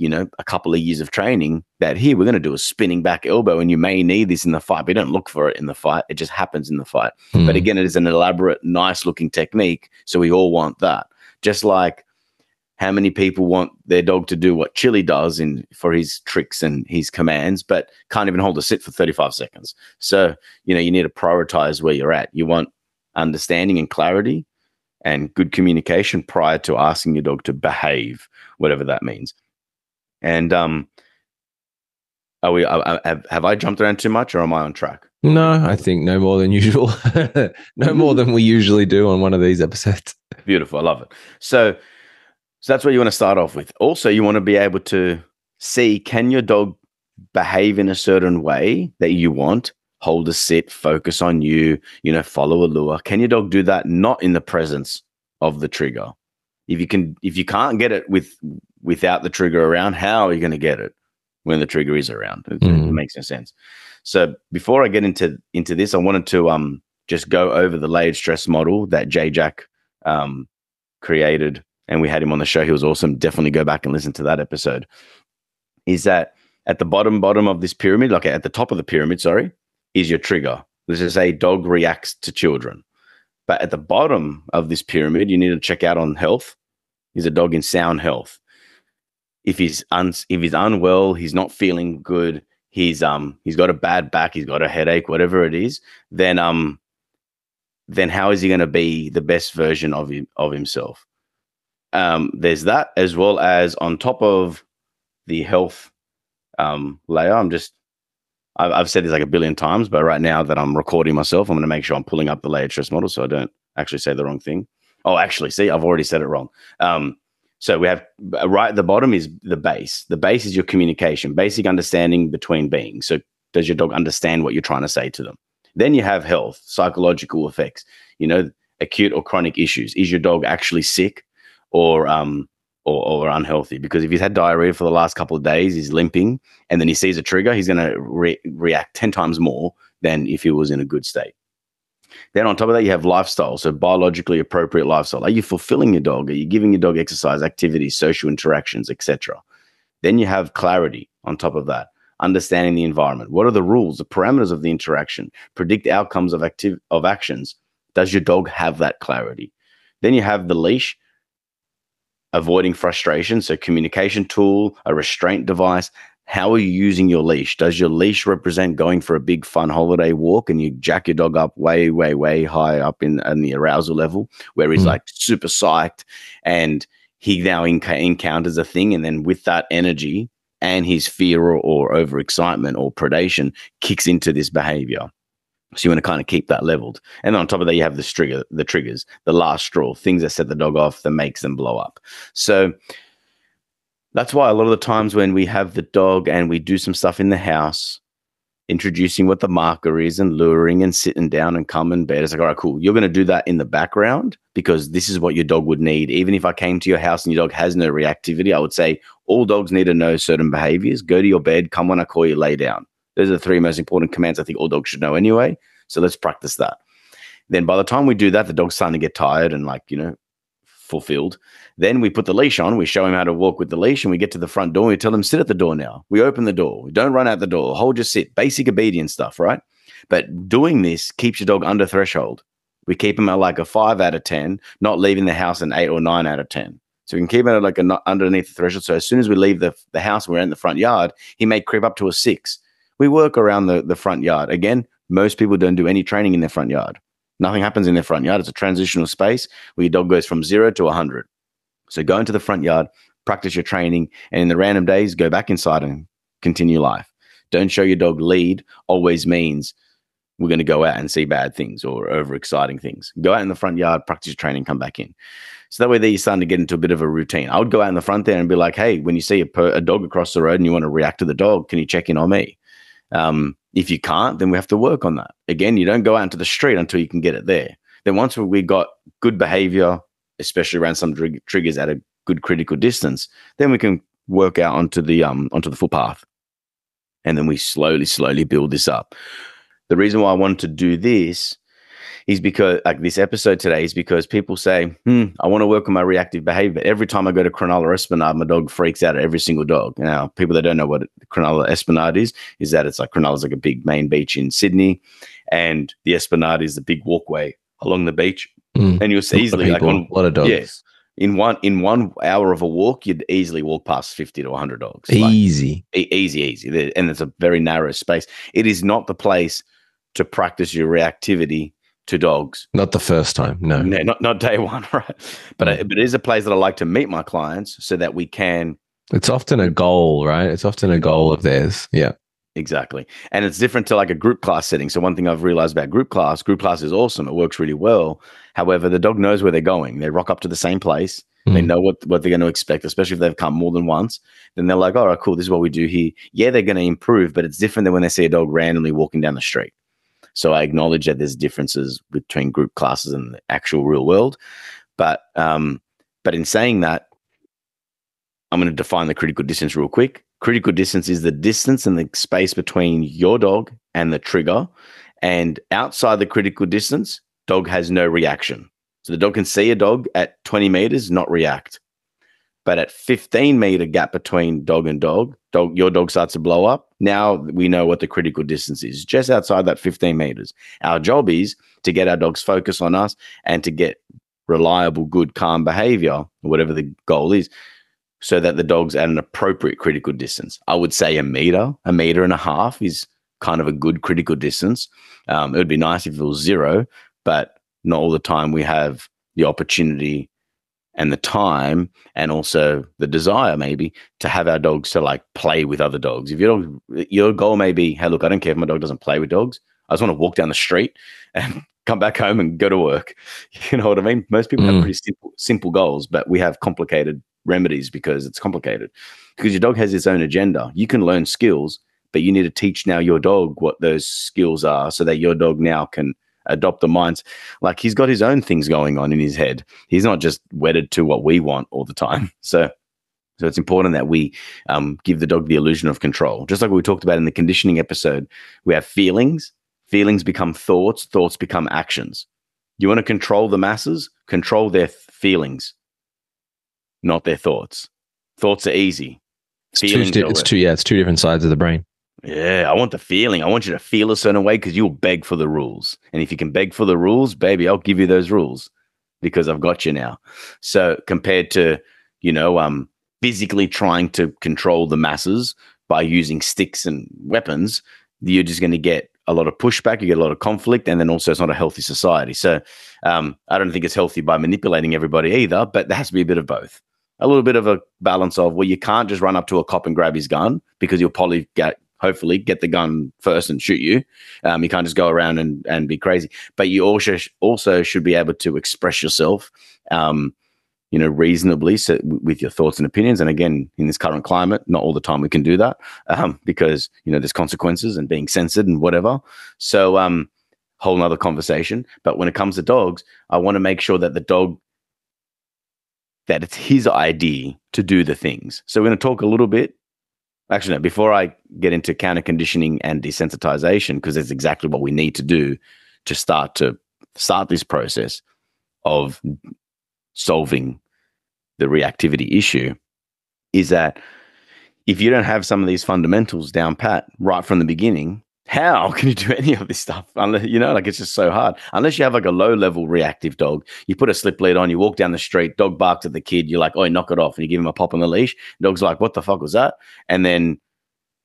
S1: you know, a couple of years of training that here we're going to do a spinning back elbow and you may need this in the fight, but you don't look for it in the fight. It just happens in the fight. But
S2: Mm.
S1: again, it is an elaborate, nice looking technique. So we all want that. Just like how many people want their dog to do what Chili does in for his tricks and his commands, but can't even hold a sit for 35 seconds. So, you know, you need to prioritize where you're at. You want understanding and clarity and good communication prior to asking your dog to behave, whatever that means. And um are we uh, uh, have, have I jumped around too much or am I on track?
S2: no, I think no more than usual. (laughs) no more than we usually do on one of these episodes.
S1: Beautiful. I love it. So, so that's what you want to start off with. Also, you want to be able to see can your dog behave in a certain way that you want, hold a sit, focus on you, you know, follow a lure. Can your dog do that not in the presence of the trigger? If you can, if you can't get it with without the trigger around, how are you going to get it when the trigger is around? It, it
S2: Mm.
S1: makes no sense. So before I get into into this, I wanted to um just go over the layered stress model that J Jack um created, and we had him on the show. He was awesome. Definitely go back and listen to that episode. Is that at the bottom bottom of this pyramid, like at the top of the pyramid, sorry, is your trigger. This is a dog reacts to children. But at the bottom of this pyramid, you need to check out on health. Is a dog in sound health? If he's un- if he's unwell, he's not feeling good, he's um he's got a bad back, he's got a headache, whatever it is, then um then how is he going to be the best version of him, of himself? Um, there's that as well as on top of the health um, layer. I'm just I've, I've said this like a billion times, but right now that I'm recording myself, I'm going to make sure I'm pulling up the layered stress model so I don't actually say the wrong thing. Oh, actually, see, I've already said it wrong. Um, So we have uh, right at the bottom is the base. The base is your communication, basic understanding between beings. So does your dog understand what you're trying to say to them? Then you have health, psychological effects. You know, acute or chronic issues. Is your dog actually sick or um or, or unhealthy? Because if he's had diarrhea for the last couple of days, he's limping, and then he sees a trigger, he's going to re- react ten times more than if he was in a good state. Then on top of that, you have lifestyle. So biologically appropriate lifestyle. Are you fulfilling your dog? Are you giving your dog exercise, activities, social interactions, etc.? Then you have clarity on top of that. Understanding the environment. What are the rules, the parameters of the interaction? Predict outcomes of active of actions. Does your dog have that clarity? Then you have the leash, avoiding frustration. So communication tool, a restraint device, how are you using your leash? Does your leash represent going for a big fun holiday walk and you jack your dog up way, way, way high up in, in the arousal level where he's mm. like super psyched and he now enc- encounters a thing and then with that energy and his fear or, or overexcitement or predation kicks into this behavior. So you want to kind of keep that leveled. And on top of that, you have the trigger, the triggers, the last straw, things that set the dog off that makes them blow up. So that's why a lot of the times when we have the dog and we do some stuff in the house, introducing what the marker is and luring and sitting down and come in bed, it's like, all right, cool. You're going to do that in the background because this is what your dog would need. Even if I came to your house and your dog has no reactivity, I would say all dogs need to know certain behaviors. Go to your bed, come when I call you, lay down. Those are the three most important commands I think all dogs should know anyway. So let's practice that. Then by the time we do that, the dog's starting to get tired and like, you know, fulfilled. Then we put the leash on, we show him how to walk with the leash, and we get to the front door and we tell him, sit at the door now. We open the door. We don't run out the door. Hold your sit. Basic obedience stuff, right? But doing this keeps your dog under threshold. We keep him at like a five out of 10, not leaving the house an eight or nine out of 10. So we can keep him at like a underneath the threshold. So as soon as we leave the, the house we're in the front yard, he may creep up to a six. We work around the, the front yard. Again, most people don't do any training in their front yard. Nothing happens in their front yard. It's a transitional space where your dog goes from zero to 100. So go into the front yard, practice your training, and in the random days, go back inside and continue life. Don't show your dog lead always means we're going to go out and see bad things or over exciting things. Go out in the front yard, practice your training, come back in. So that way, there you're starting to get into a bit of a routine. I would go out in the front there and be like, hey, when you see a, per- a dog across the road and you want to react to the dog, can you check in on me? Um, if you can't, then we have to work on that. Again, you don't go out into the street until you can get it there. Then once we got good behavior, especially around some tr- triggers at a good critical distance, then we can work out onto the um onto the footpath. And then we slowly, slowly build this up. The reason why I wanted to do this is because like this episode today is because people say, hmm, I want to work on my reactive behavior. But every time I go to Cronulla Esplanade, my dog freaks out at every single dog. Now, people that don't know what Cronulla Esplanade is, is that it's like Cronulla's like a big main beach in Sydney, and the Esplanade is the big walkway along the beach. Mm. And you'll see easily like on
S2: a lot of dogs.
S1: Yeah, in one in one hour of a walk, you'd easily walk past fifty to hundred dogs.
S2: Easy,
S1: like, e- easy, easy. And it's a very narrow space. It is not the place to practice your reactivity to dogs.
S2: Not the first time, no.
S1: No, not, not day (laughs) one, right? But, uh, but it is a place that I like to meet my clients so that we can.
S2: It's often a goal, right? It's often a goal of theirs. Yeah.
S1: Exactly. And it's different to like a group class setting. So, one thing I've realized about group class, group class is awesome. It works really well. However, the dog knows where they're going. They rock up to the same place. Mm. They know what, what they're going to expect, especially if they've come more than once. Then they're like, all right, cool. This is what we do here. Yeah, they're going to improve, but it's different than when they see a dog randomly walking down the street. So I acknowledge that there's differences between group classes and the actual real world. But um, but in saying that, I'm going to define the critical distance real quick. Critical distance is the distance and the space between your dog and the trigger. And outside the critical distance, dog has no reaction. So the dog can see a dog at 20 meters, not react. But at 15 meter gap between dog and dog, dog your dog starts to blow up. Now we know what the critical distance is, just outside that 15 meters. Our job is to get our dogs focus on us and to get reliable, good, calm behavior, whatever the goal is, so that the dog's at an appropriate critical distance. I would say a meter, a meter and a half is kind of a good critical distance. Um, it would be nice if it was zero, but not all the time we have the opportunity and the time and also the desire maybe to have our dogs to like play with other dogs. If your dog, your goal may be, hey, look, I don't care if my dog doesn't play with dogs. I just want to walk down the street (laughs) and come back home and go to work. (laughs) You know what I mean? Most people mm. have pretty simple, simple goals, but we have complicated remedies because it's complicated. Because your dog has its own agenda. You can learn skills, but you need to teach now your dog what those skills are so that your dog now can adopt the minds. Like he's got his own things going on in his head. He's not just wedded to what we want all the time. (laughs) So so it's important that we um, give the dog the illusion of control. Just like we talked about in the conditioning episode, we have feelings. Feelings become thoughts. Thoughts become actions. You want to control the masses? Control their th- feelings, not their thoughts. Thoughts are easy.
S2: It's two, it's two, yeah, it's two different sides of the brain.
S1: Yeah, I want the feeling. I want you to feel a certain way because you'll beg for the rules. And if you can beg for the rules, baby, I'll give you those rules because I've got you now. So compared to, you know, um, physically trying to control the masses by using sticks and weapons, you're just going to get a lot of pushback, you get a lot of conflict, and then also it's not a healthy society. So um, I don't think it's healthy by manipulating everybody either, but there has to be a bit of both. A little bit of a balance of well, you can't just run up to a cop and grab his gun because you'll probably get hopefully get the gun first and shoot you. Um, you can't just go around and, and be crazy, but you also also should be able to express yourself. Um, you know, reasonably so, with your thoughts and opinions. And again, in this current climate, not all the time we can do that um, because you know there's consequences and being censored and whatever. So, um, whole nother conversation. But when it comes to dogs, I want to make sure that the dog that it's his idea to do the things. So we're going to talk a little bit. Actually, no, before I get into counter conditioning and desensitization, because that's exactly what we need to do to start to start this process of solving the reactivity issue is that if you don't have some of these fundamentals down pat right from the beginning, how can you do (laughs) any of this stuff? Unless you know, like it's just so hard. Unless you have like a low level reactive dog, you put a slip lead on, you walk down the street, dog barks at the kid, you're like, oh, knock it off, and you give him a pop on the leash. Dog's like, what the fuck was that? And then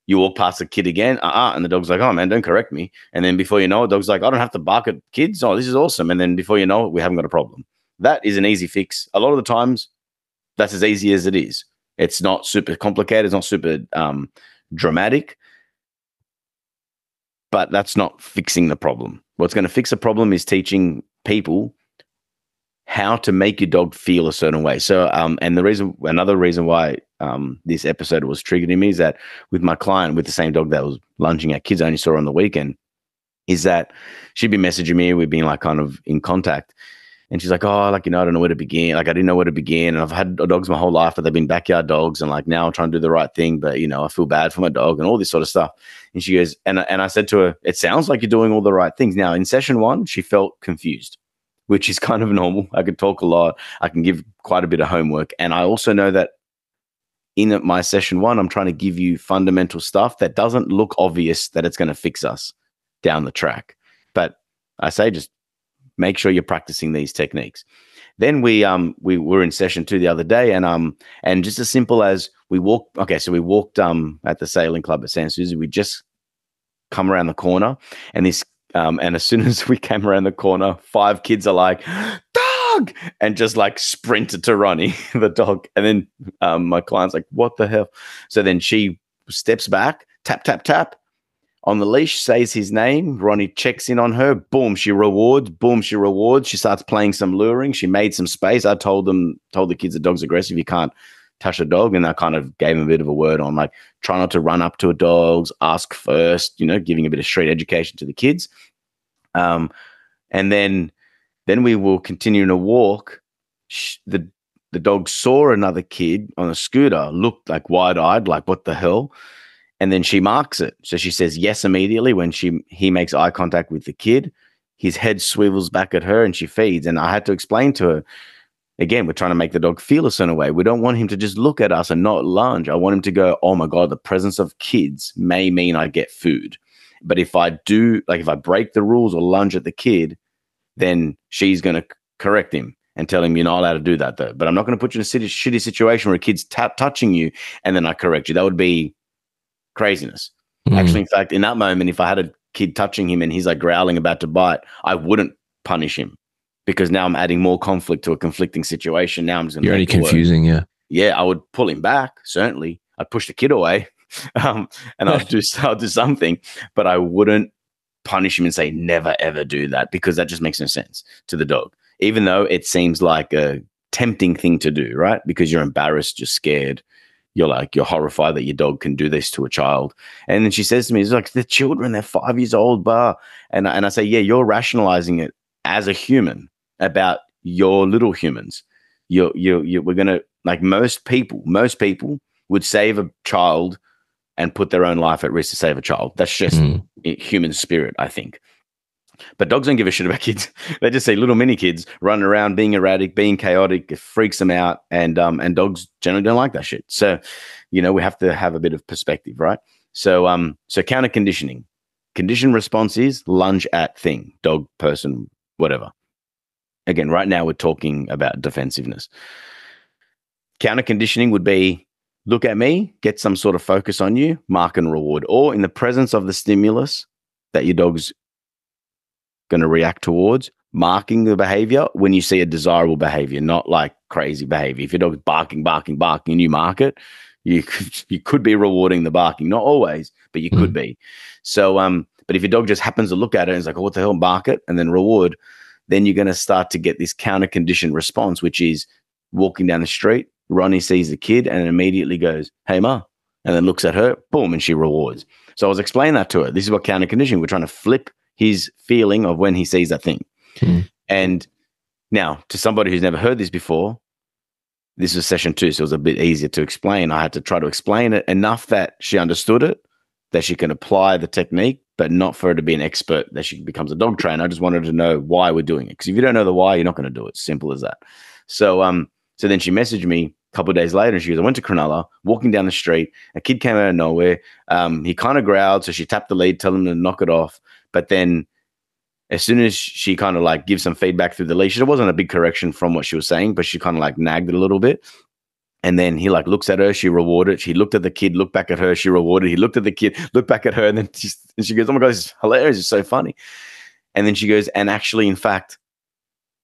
S1: you walk past the kid again, uh uh and the dog's like, oh man, don't correct me. And then before you know it, dog's like, I don't have to bark at kids. Oh, this is awesome. And then before you know it, we haven't got a problem. That is an easy fix. A lot of the times, that's as easy as it is. It's not super complicated. It's not super um, dramatic, but that's not fixing the problem. What's going to fix the problem is teaching people how to make your dog feel a certain way. So, um, and the reason, another reason why um, this episode was triggered in me is that with my client, with the same dog that was lunging at kids, I only saw on the weekend, is that she'd be messaging me. We've been like kind of in contact, and she's like, oh, like, you know, I don't know where to begin. Like, I didn't know where to begin. And I've had dogs my whole life, but they've been backyard dogs. And like, now I'm trying to do the right thing, but, you know, I feel bad for my dog and all this sort of stuff. And she goes, and, and I said to her, it sounds like you're doing all the right things. Now, in session one, she felt confused, which is (laughs) kind of normal. I could talk a lot, I can give quite a bit of homework. And I also know that in my session one, I'm trying to give you fundamental stuff that doesn't look obvious that it's going to fix us down the track. But I say just make sure you're practicing these techniques. Then we um we were in session two the other day, and um and just as simple as we walked. Okay, so we walked um at the sailing club at Sans Souci. We just come around the corner, and this um and as (laughs) soon as we came around the corner, five kids are like, dog, and just like sprinted to Ronnie, (laughs) the dog. And then um my client's like, what the hell? So then she steps back, tap tap tap, on the leash, says his name. Ronnie checks in on her. Boom, she rewards. Boom, she rewards. She starts playing some luring. She made some space. I told them, told the kids the dog's aggressive. You can't touch a dog. And I kind of gave him a bit of a word on like try not to run up to a dog's, ask first, you know, giving a bit of street education to the kids. Um, and then then we will continue to walk. The the dog saw another kid on a scooter, looked like wide eyed, like what the hell? And then she marks it. So she says yes immediately when she he makes eye contact with the kid. His head swivels back at her and she feeds. And I had to explain to her again, we're trying to make the dog feel a certain way. We don't want him to just look at us and not lunge. I want him to go, oh my God, the presence of kids may mean I get food. But if I do, like if I break the rules or lunge at the kid, then she's going to correct him and tell him you're not allowed to do that though. But I'm not going to put you in a shitty situation where a kid's tap touching you and then I correct you. That would be craziness. Mm. Actually, in fact, in that moment, if I had a kid touching him and he's like growling about to bite, I wouldn't punish him because now I'm adding more conflict to a conflicting situation. Now I'm just
S2: you're only confusing, yeah.
S1: Yeah, I would pull him back. Certainly, I'd push the kid away, (laughs) um, and I'll (laughs) do I'll do something, but I wouldn't punish him and say never ever do that because that just makes no sense to the dog. Even though it seems like a tempting thing to do, right? Because you're embarrassed, you're scared, you're like you're horrified that your dog can do this to a child. And then she says to me, "It's like they're children, they're five years old, bar." And and I say, "Yeah, you're rationalizing it as a human about your little humans. You're you're, you we're gonna like most people, most people would save a child and put their own life at risk to save a child. That's just
S2: Mm.
S1: human spirit, I think." But dogs don't give a shit about kids. (laughs) they just see little mini kids running around, being erratic, being chaotic. It freaks them out, and um, and dogs generally don't like that shit. So, you know, we have to have a bit of perspective, right? So, um, so counter conditioning, condition response is lunge at thing, dog, person, whatever. Again, right now we're talking about defensiveness. Counter conditioning would be look at me, get some sort of focus on you, mark and reward, or in the presence of the stimulus that your dog's going to react towards, marking the behavior when you see a desirable behavior, not like crazy behavior. If your dog's barking, barking, barking, and you mark it, you could (laughs) you could be rewarding the barking. Not always, but you could be. So um, but if your dog just happens to look at it and is like, oh, what the hell, bark it, and then reward, then you're going to start to get this counter conditioned response, which is walking down the street. Ronnie sees the kid and immediately goes, "Hey, ma," and then looks at her, boom, and she rewards. So I was explaining that to her. This is what counter conditioning. We're trying to flip his feeling of when he sees that thing.
S2: Hmm.
S1: And now, to somebody who's never heard this before, this was session two, so it was a bit easier to explain. I had to try to explain it enough that she understood it, that she can apply the technique, but not for her to be an expert that she becomes a dog trainer. I just wanted to know why we're doing it. Because if you don't know the why, you're not going to do it. Simple as that. So um, so then she messaged me a couple of days later and she goes, I went to Cronulla, walking down the street, a kid came out of nowhere. Um, he kind of growled, so she tapped the lead, tell him to knock it off. But then as soon as she kind of like gives some feedback through the leash, it wasn't a big correction from what she was saying, but she kind of like nagged it a little bit. And then he like looks at her, she rewarded. She looked at the kid, looked back at her, she rewarded. He looked at the kid, looked back at her, and then (laughs) she, and she goes, "Oh my god, this is hilarious! It's so funny." And then she goes, "And actually, in fact,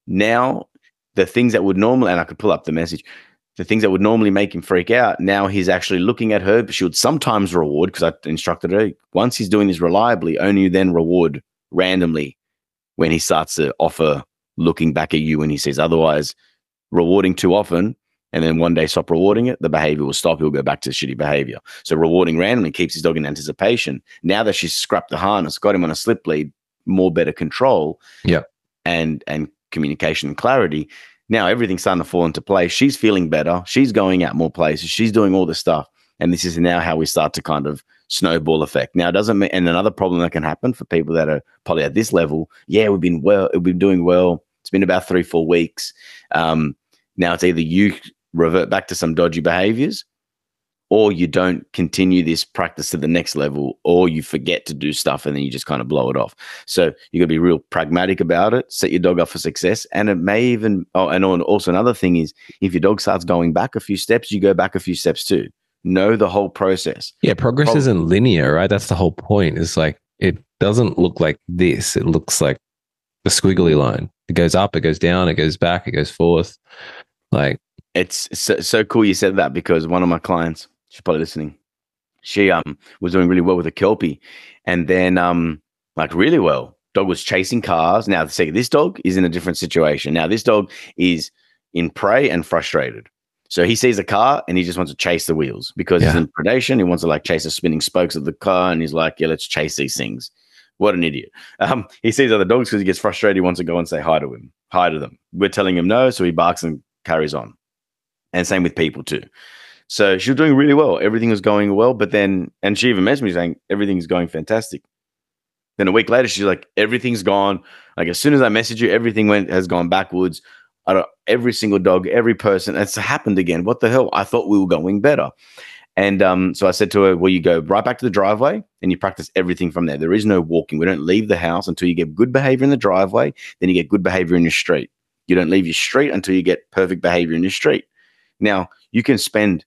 S1: now the things that would normally, and I could pull up the message, the things that would normally make him freak out, now he's actually looking at her. But she would sometimes reward because I instructed her once he's doing this reliably, only then reward randomly when he starts to offer looking back at you when he says otherwise rewarding too often and then one day stop rewarding it the behavior will stop he'll go back to shitty behavior so rewarding randomly keeps his dog in anticipation now that she's scrapped the harness got him on a slip lead more better control
S2: Yep.
S1: and and communication and clarity now everything's starting to fall into place she's feeling better she's going out more places she's doing all this stuff and this is now how we start to kind of snowball effect. Now, it doesn't mean, and another problem that can happen for people that are probably at this level, yeah, we've been well, we've been doing well. It's been about three, four weeks. Um, now it's either you revert back to some dodgy behaviors or you don't continue this practice to the next level or you forget to do stuff and then you just kind of blow it off. So you got to be real pragmatic about it, set your dog up for success. And it may even, oh, and also another thing is if your dog starts going back a few steps, you go back a few steps too know the whole process.
S2: Yeah, progress
S1: Prob-
S2: isn't linear, right? That's the whole point. It's like it doesn't look like this. It looks like a squiggly line. It goes up, it goes down, it goes back, it goes forth. Like,
S1: It's so, so cool you said that because one of my clients, she's probably listening, she um was doing really well with a kelpie, and then um like really well. Dog was chasing cars. Now the second this dog is in a different situation. Now this dog is in prey and frustrated. So he sees a car and he just wants to chase the wheels because he's in predation. He wants to like chase the spinning spokes of the car, and he's like, "Yeah, let's chase these things." What an idiot! (laughs) Um, he sees other dogs because he gets frustrated. He wants to go and say hi to him, hi to them. We're telling him no, so he barks and carries on. And same with people too. So she was doing really well. Everything was going well, but then, and she even messaged me saying everything's going fantastic. Then a week later, she's like, everything's gone. Like as soon as I message you, everything went has gone backwards. I don't, every single dog, every person, it's happened again. What the hell? I thought we were going better. And um, so I said to her, Well, you go right back to the driveway and you practice everything from there. There is no walking. We don't leave the house until you get good behavior in the driveway. Then you get good behavior in your street. You don't leave your street until you get perfect behavior in your street. Now, you can spend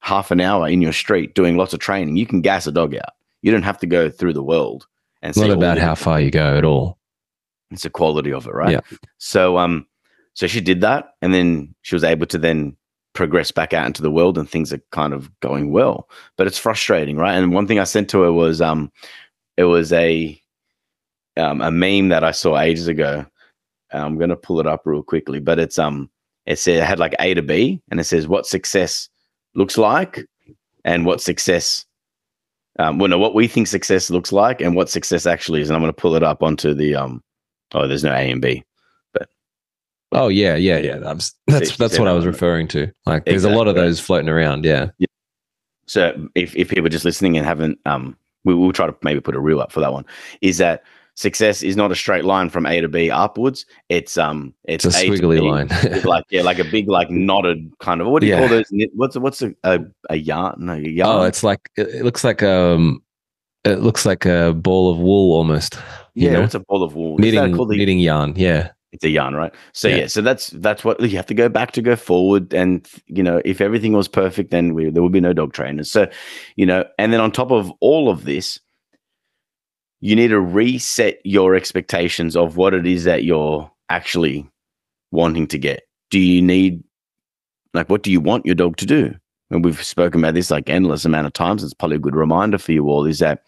S1: half an hour in your street doing lots of training. You can gas a dog out. You don't have to go through the world and
S2: it's not about how far you go at all.
S1: it's the quality of it, right?
S2: Yeah.
S1: So um so she did that and then she was able to then progress back out into the world and things are kind of going well. But it's frustrating, right? And one thing I sent to her was um it was a um a meme that I saw ages ago. I'm gonna pull it up real quickly, but it's um it said it had like A to B, and it says what success looks like and what success. Um, well, no, what we think success looks like and what success actually is, and I'm going to pull it up onto the um. Oh, there's no A and B.
S2: But oh yeah, yeah, yeah. (laughs) That's that's, that's what I was referring to. Like, there's exactly. a lot of those floating around. Yeah. yeah.
S1: So if if people are just listening and haven't, um, we will try to maybe put a reel up for that one. Is that success is not a straight line from A to B upwards. It's um, it's,
S2: it's a squiggly line.
S1: like yeah, like a big like knotted kind of. What do you yeah. call those? What's what's a, a, a yarn? No, a yarn.
S2: Oh, it's like it looks like um, it looks like a ball of wool almost.
S1: Yeah, know? it's a ball of wool.
S2: Knitting, knitting yarn. Yeah.
S1: It's a yarn, right? So yeah. yeah. so that's that's what you have to go back to go forward, and you know if everything was perfect, then we, there would be no dog trainers. So, you know, and then on top of all of this, you need to reset your expectations of what it is that you're actually wanting to get. Do you need, like, what do you want your dog to do? And we've spoken about this like endless amount of times. It's probably a good reminder for you all is that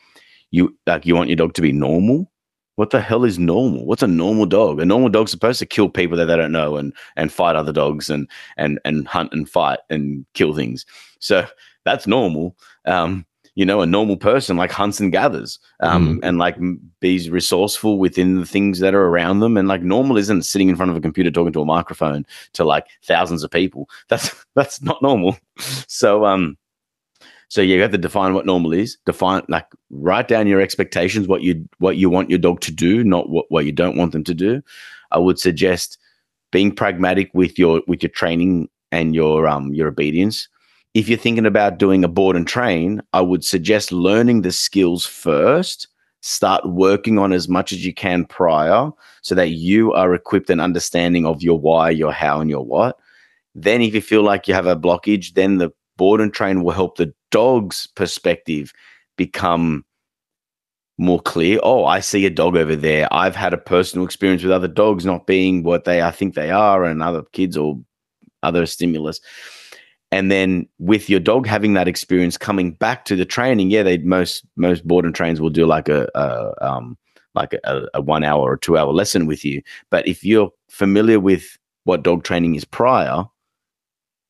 S1: you like you want your dog to be normal. What the hell is normal? What's a normal dog? A normal dog's supposed to kill people that they don't know and and fight other dogs and and and hunt and fight and kill things. So that's normal. Um, you know, a normal person like hunts and gathers, um, mm. and like be resourceful within the things that are around them. And like normal isn't sitting in front of a computer talking to a microphone to like thousands of people. (laughs) That's that's not normal. So um, so you have to define what normal is. Define like write down your expectations, what you what you want your dog to do, not what, what you don't want them to do. I would suggest being pragmatic with your with your training and your um your obedience if you're thinking about doing a board and train, I would suggest learning the skills first. Start working on as much as you can prior so that you are equipped and understanding of your why, your how, and your what. Then, if you feel like you have a blockage, then the board and train will help the dog's perspective become more clear. Oh, I see a dog over there. I've had a personal experience with other dogs not being what they I think they are, and other kids or other stimulus and then with your dog having that experience coming back to the training yeah they most most board and trains will do like a, a um like a, a, one hour or two hour lesson with you. But if you're familiar with what dog training is prior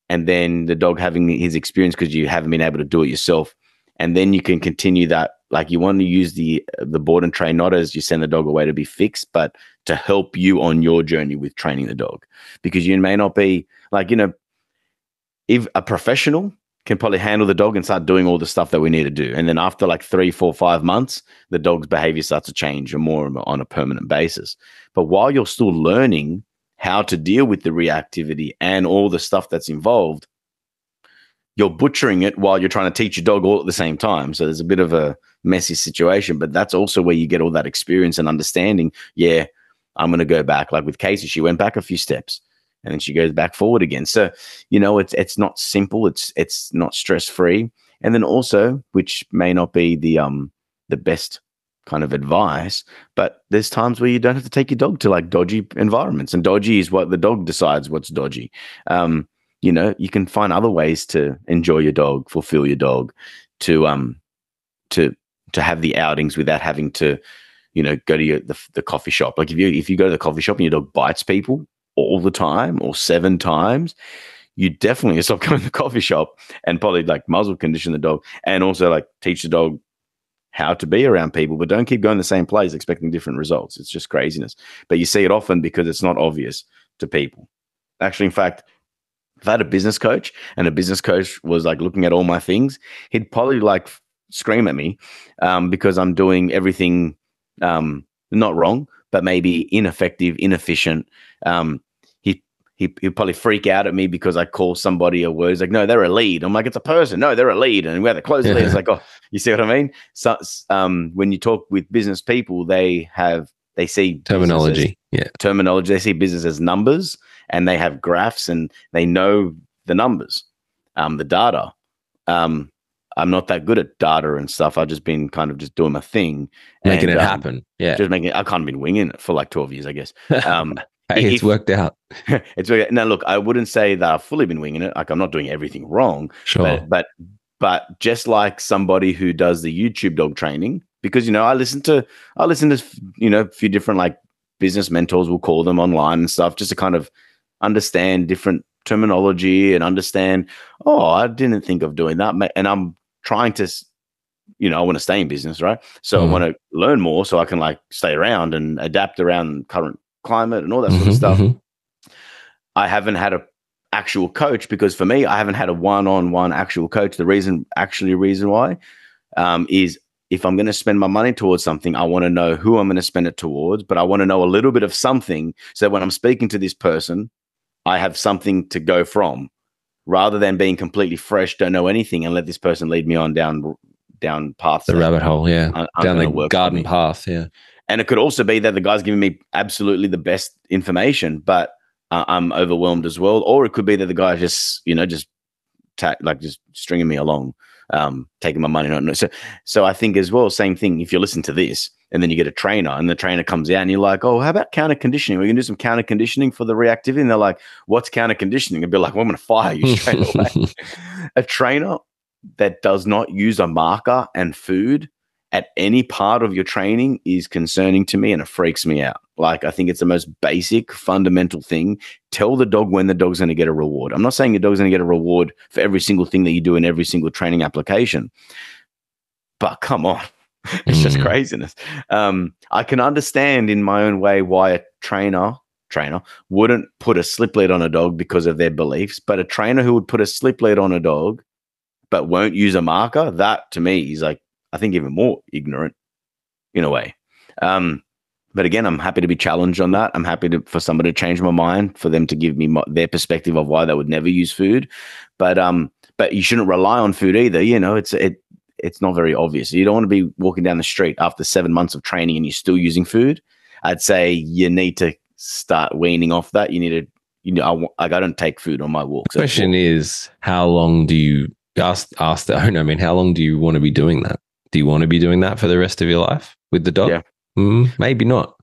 S1: and then the dog having his experience because you haven't been able to do it yourself and then you can continue that like you want to use the the board and train not as you send the dog away to be fixed but to help you on your journey with training the dog. Because you may not be like you know if a professional can probably handle the dog and start doing all the stuff that we need to do. And then after like three, four, five months, the dog's behavior starts to change and more on a permanent basis. But while you're still learning how to deal with the reactivity and all the stuff that's involved, you're butchering it while you're trying to teach your dog all at the same time. So there's a bit of a messy situation, but that's also where you get all that experience and understanding. Yeah, I'm going to go back. Like with Casey, she went back a few steps and then she goes back forward again. So, you know, it's it's not simple. It's it's not stress free. And then also, which may not be the um the best kind of advice, but there's times where you don't have to take your dog to like dodgy environments, and dodgy is what the dog decides what's dodgy. Um, you know, you can find other ways to enjoy your dog, fulfill your dog, to um to to have the outings without having to you know go to your, the, the coffee shop like if you if you go to the coffee shop and your dog bites people all the time or seven times, you definitely stop (laughs) going to the coffee shop and probably like muzzle condition the dog and also like teach the dog how to be around people, but don't keep going the same place expecting different results. It's just craziness. But you see it often because it's not obvious to people. Actually, in fact, if I had a business coach and a business coach was like looking at all my things, he'd probably like scream at me um, because I'm doing everything um, not wrong, but maybe ineffective, inefficient. Um, he he he'll probably freak out at me because I call somebody a word. He's like, no, they're a lead. I'm like, it's a person. No, they're a lead. And we have to close the lead. It's like, oh, you see what I mean? So um, when you talk with business people, they have they see
S2: terminology.
S1: yeah. Terminology. They see business as numbers and they have graphs and they know the numbers, um, the data. Um, I'm not that good at data and stuff. I've just been kind of just doing my thing,
S2: making and, it um, happen. Yeah,
S1: just making. It, I can't been winging it for like 12 years, I guess. (laughs) Um,
S2: hey, it's worked out. (laughs)
S1: it's worked out. Now, look, I wouldn't say that I've fully been winging it. Like I'm not doing everything wrong.
S2: Sure,
S1: but but, but just like somebody who does the YouTube dog training, because you know I listen to I listen to you know a few different like business mentors, we'll call them online and stuff, just to kind of understand different terminology and understand. Oh, I didn't think of doing that, and I'm trying to, you know, I want to stay in business, right? So
S2: Mhm.
S1: I want to learn more so I can like stay around and adapt around current climate and all that sort of
S2: Mhm,
S1: stuff.
S2: mhm.
S1: I haven't had a actual coach because for me, I haven't had a one-on-one actual coach. The reason, actually, reason why, um, is if I'm going to spend my money towards something, I want to know who I'm going to spend it towards, but I want to know a little bit of something so that when I'm speaking to this person, I have something to go from, rather than being completely fresh, don't know anything, and let this person lead me on down down paths.
S2: The rabbit hole, yeah.
S1: aren't
S2: Down the
S1: gonna work for
S2: garden path, yeah.
S1: And it could also be that the guy's giving me absolutely the best information, but uh, I'm overwhelmed as well. Or it could be that the guy's just, you know, just ta- like just stringing me along, um, taking my money. Not, so, so I think as well, same thing. If you listen to this and then you get a trainer and the trainer comes out and you're like, oh, how about counter conditioning? We can do some counter conditioning for the reactivity. And they're like, what's counter conditioning? I'd be like, well, I'm going to fire you straight (laughs) away a trainer that does not use a marker and food at any part of your training is concerning to me and it freaks me out. Like, I think it's the most basic, fundamental thing. Tell the dog when the dog's going to get a reward. I'm not saying your dog's going to get a reward for every single thing that you do in every single training application, but come on. (laughs) It's just
S2: Mm.
S1: craziness. Um, I can understand in my own way why a trainer trainer wouldn't put a slip lead on a dog because of their beliefs, but a trainer who would put a slip lead on a dog but won't use a marker, that to me is like I think even more ignorant in a way. Um, but again, I'm happy to be challenged on that. I'm happy to, for somebody to change my mind, for them to give me mo- their perspective of why they would never use food. But um, but you shouldn't rely on food either. You know, it's it it's not very obvious. You don't want to be walking down the street after seven months of training and you're still using food. I'd say you need to start weaning off that. You need to, you know, I, like I don't take food on my walks. That's
S2: Question is, how long do you ask ask the (laughs) owner? I mean, how long do you want to be doing that? Do you want to be doing that for the rest of your life with the dog?
S1: Yeah.
S2: Mm, maybe not.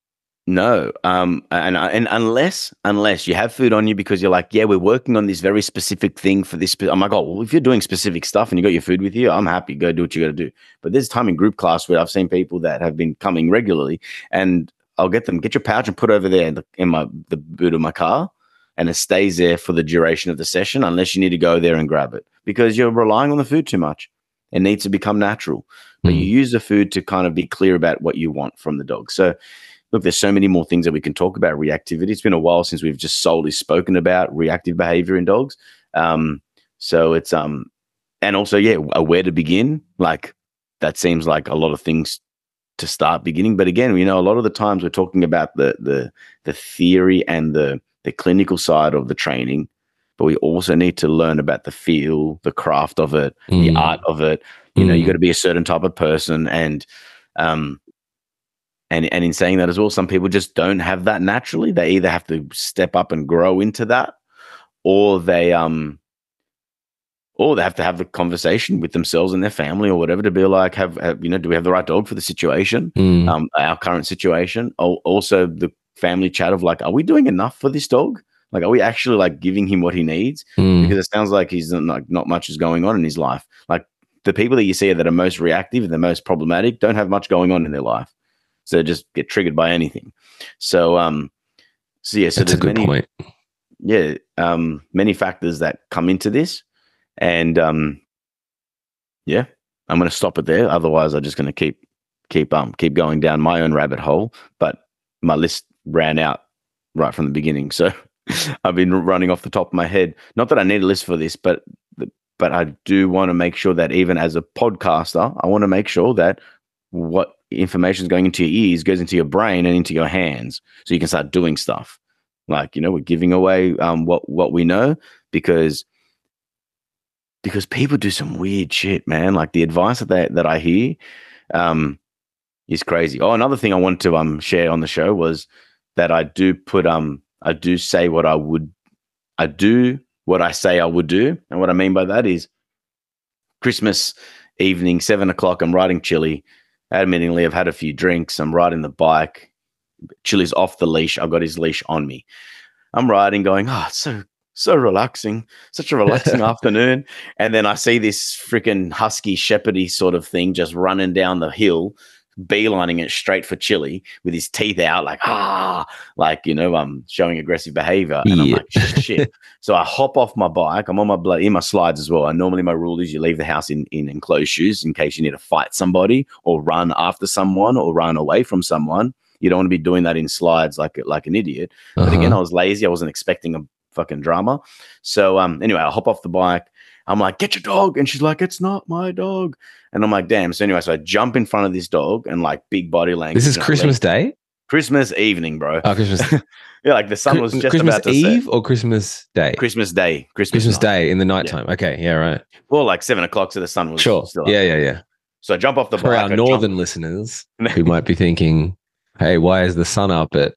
S1: No, um, and and unless unless you have food on you because you're like, yeah, we're working on this very specific thing for this. I'm like, oh, well, if you're doing specific stuff and you got your food with you, I'm happy. Go do what you got to do. But there's time in group class where I've seen people that have been coming regularly, and I'll get them get your pouch and put over there in, the, in my the boot of my car, and it stays there for the duration of the session, unless you need to go there and grab it because you're relying on the food too much. It needs to become natural, but
S2: Mm.
S1: you use the food to kind of be clear about what you want from the dog. So look, there's so many more things that we can talk about reactivity. It's been a while since we've just solely spoken about reactive behavior in dogs. Um, so it's um, and also yeah, where to begin. Like that seems like a lot of things to start beginning. But again, you know, a lot of the times we're talking about the the the theory and the the clinical side of the training, but we also need to learn about the feel, the craft of it, the
S2: Mm.
S1: art of it. You know, you
S2: Mm.
S1: got to be a certain type of person, and um, and and in saying that as well, some people just don't have that naturally. They either have to step up and grow into that, or they um, or they have to have the conversation with themselves and their family or whatever to be like, have, have you know, do we have the right dog for the situation?
S2: Mm.
S1: um, our current situation. Al- Also, the family chat of like, are we doing enough for this dog? Like, are we actually like giving him what he needs?
S2: Mm.
S1: Because it sounds like he's not not much is going on in his life. Like the people that you see that are most reactive and the most problematic don't have much going on in their life, so they just get triggered by anything. So, um, so yeah, so
S2: That's a
S1: there's
S2: good
S1: many
S2: point.
S1: yeah, um, many factors that come into this, and um, yeah, I'm going to stop it there. Otherwise, I'm just going to keep keep um keep going down my own rabbit hole. But my list ran out right from the beginning, so (laughs) I've been running off the top of my head. Not that I need a list for this, but but I do want to make sure that even as a podcaster, I want to make sure that what information is going into your ears goes into your brain and into your hands, so you can start doing stuff. Like you know we're giving away um what what we know because because people do some weird shit man. Like the advice that they, that i hear um is crazy. Oh another thing i wanted to um share on the show was that i do put um i do say what i would i do what i say i would do and what i mean by that is christmas evening seven o'clock i'm riding chili admittingly i've had a few drinks i'm riding the bike Chili's off the leash. I've got his leash on me. I'm riding, going, oh, it's so so relaxing, such a relaxing (laughs) afternoon. And then I see this freaking husky shepherdy sort of thing just running down the hill, beelining it straight for Chili with his teeth out, like ah, like you know, I'm um, showing aggressive behavior, and I'm like shit. (laughs) so I hop off my bike. I'm on my blood in my slides as well. And normally my rule is you leave the house in in enclosed shoes in case you need to fight somebody or run after someone or run away from someone. You don't want to be doing that in slides like like an idiot. Uh-huh. But again, uh-huh. I was lazy. I wasn't expecting a fucking drama. So um, anyway, I hop off the bike. I'm like, get your dog. And she's like, it's not my dog. And I'm like, damn. So anyway, so I jump in front of this dog and like big body language.
S2: This is Christmas Day?
S1: Christmas evening, bro.
S2: Oh, Christmas. (laughs)
S1: yeah, like the sun was just
S2: Christmas
S1: about to
S2: Eve
S1: set.
S2: or Christmas Day?
S1: Christmas Day. Christmas,
S2: Christmas Day in the nighttime. Yeah. Okay, yeah, right.
S1: Well, like seven o'clock, so the sun was
S2: sure.
S1: Still
S2: up. Yeah, yeah, yeah.
S1: So I jump off the
S2: For
S1: bike.
S2: our northern jump. listeners (laughs) who might be thinking, "Hey, why is the sun up at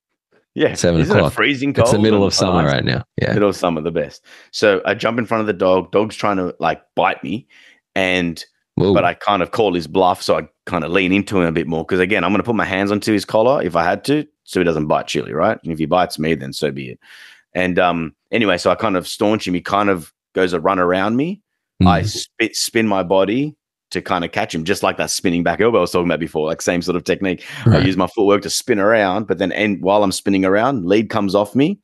S1: yeah,
S2: seven o'clock.
S1: freezing cold.
S2: It's the middle of summer right now. Yeah,
S1: middle of summer, the best. So I jump in front of the dog. Dog's trying to like bite me, and Ooh. but I kind of call his bluff, so I kind of lean into him a bit more because again, I'm going to put my hands onto his collar if I had to, so he doesn't bite Chili, right? And if he bites me, then so be it. And um, anyway, so I kind of staunch him. He kind of goes a run around me. Mm. I spit, spin my body to kind of catch him, just like that spinning back elbow I was talking about before, like same sort of technique. Right. I use my footwork to spin around, but then and while I'm spinning around, lead comes off me.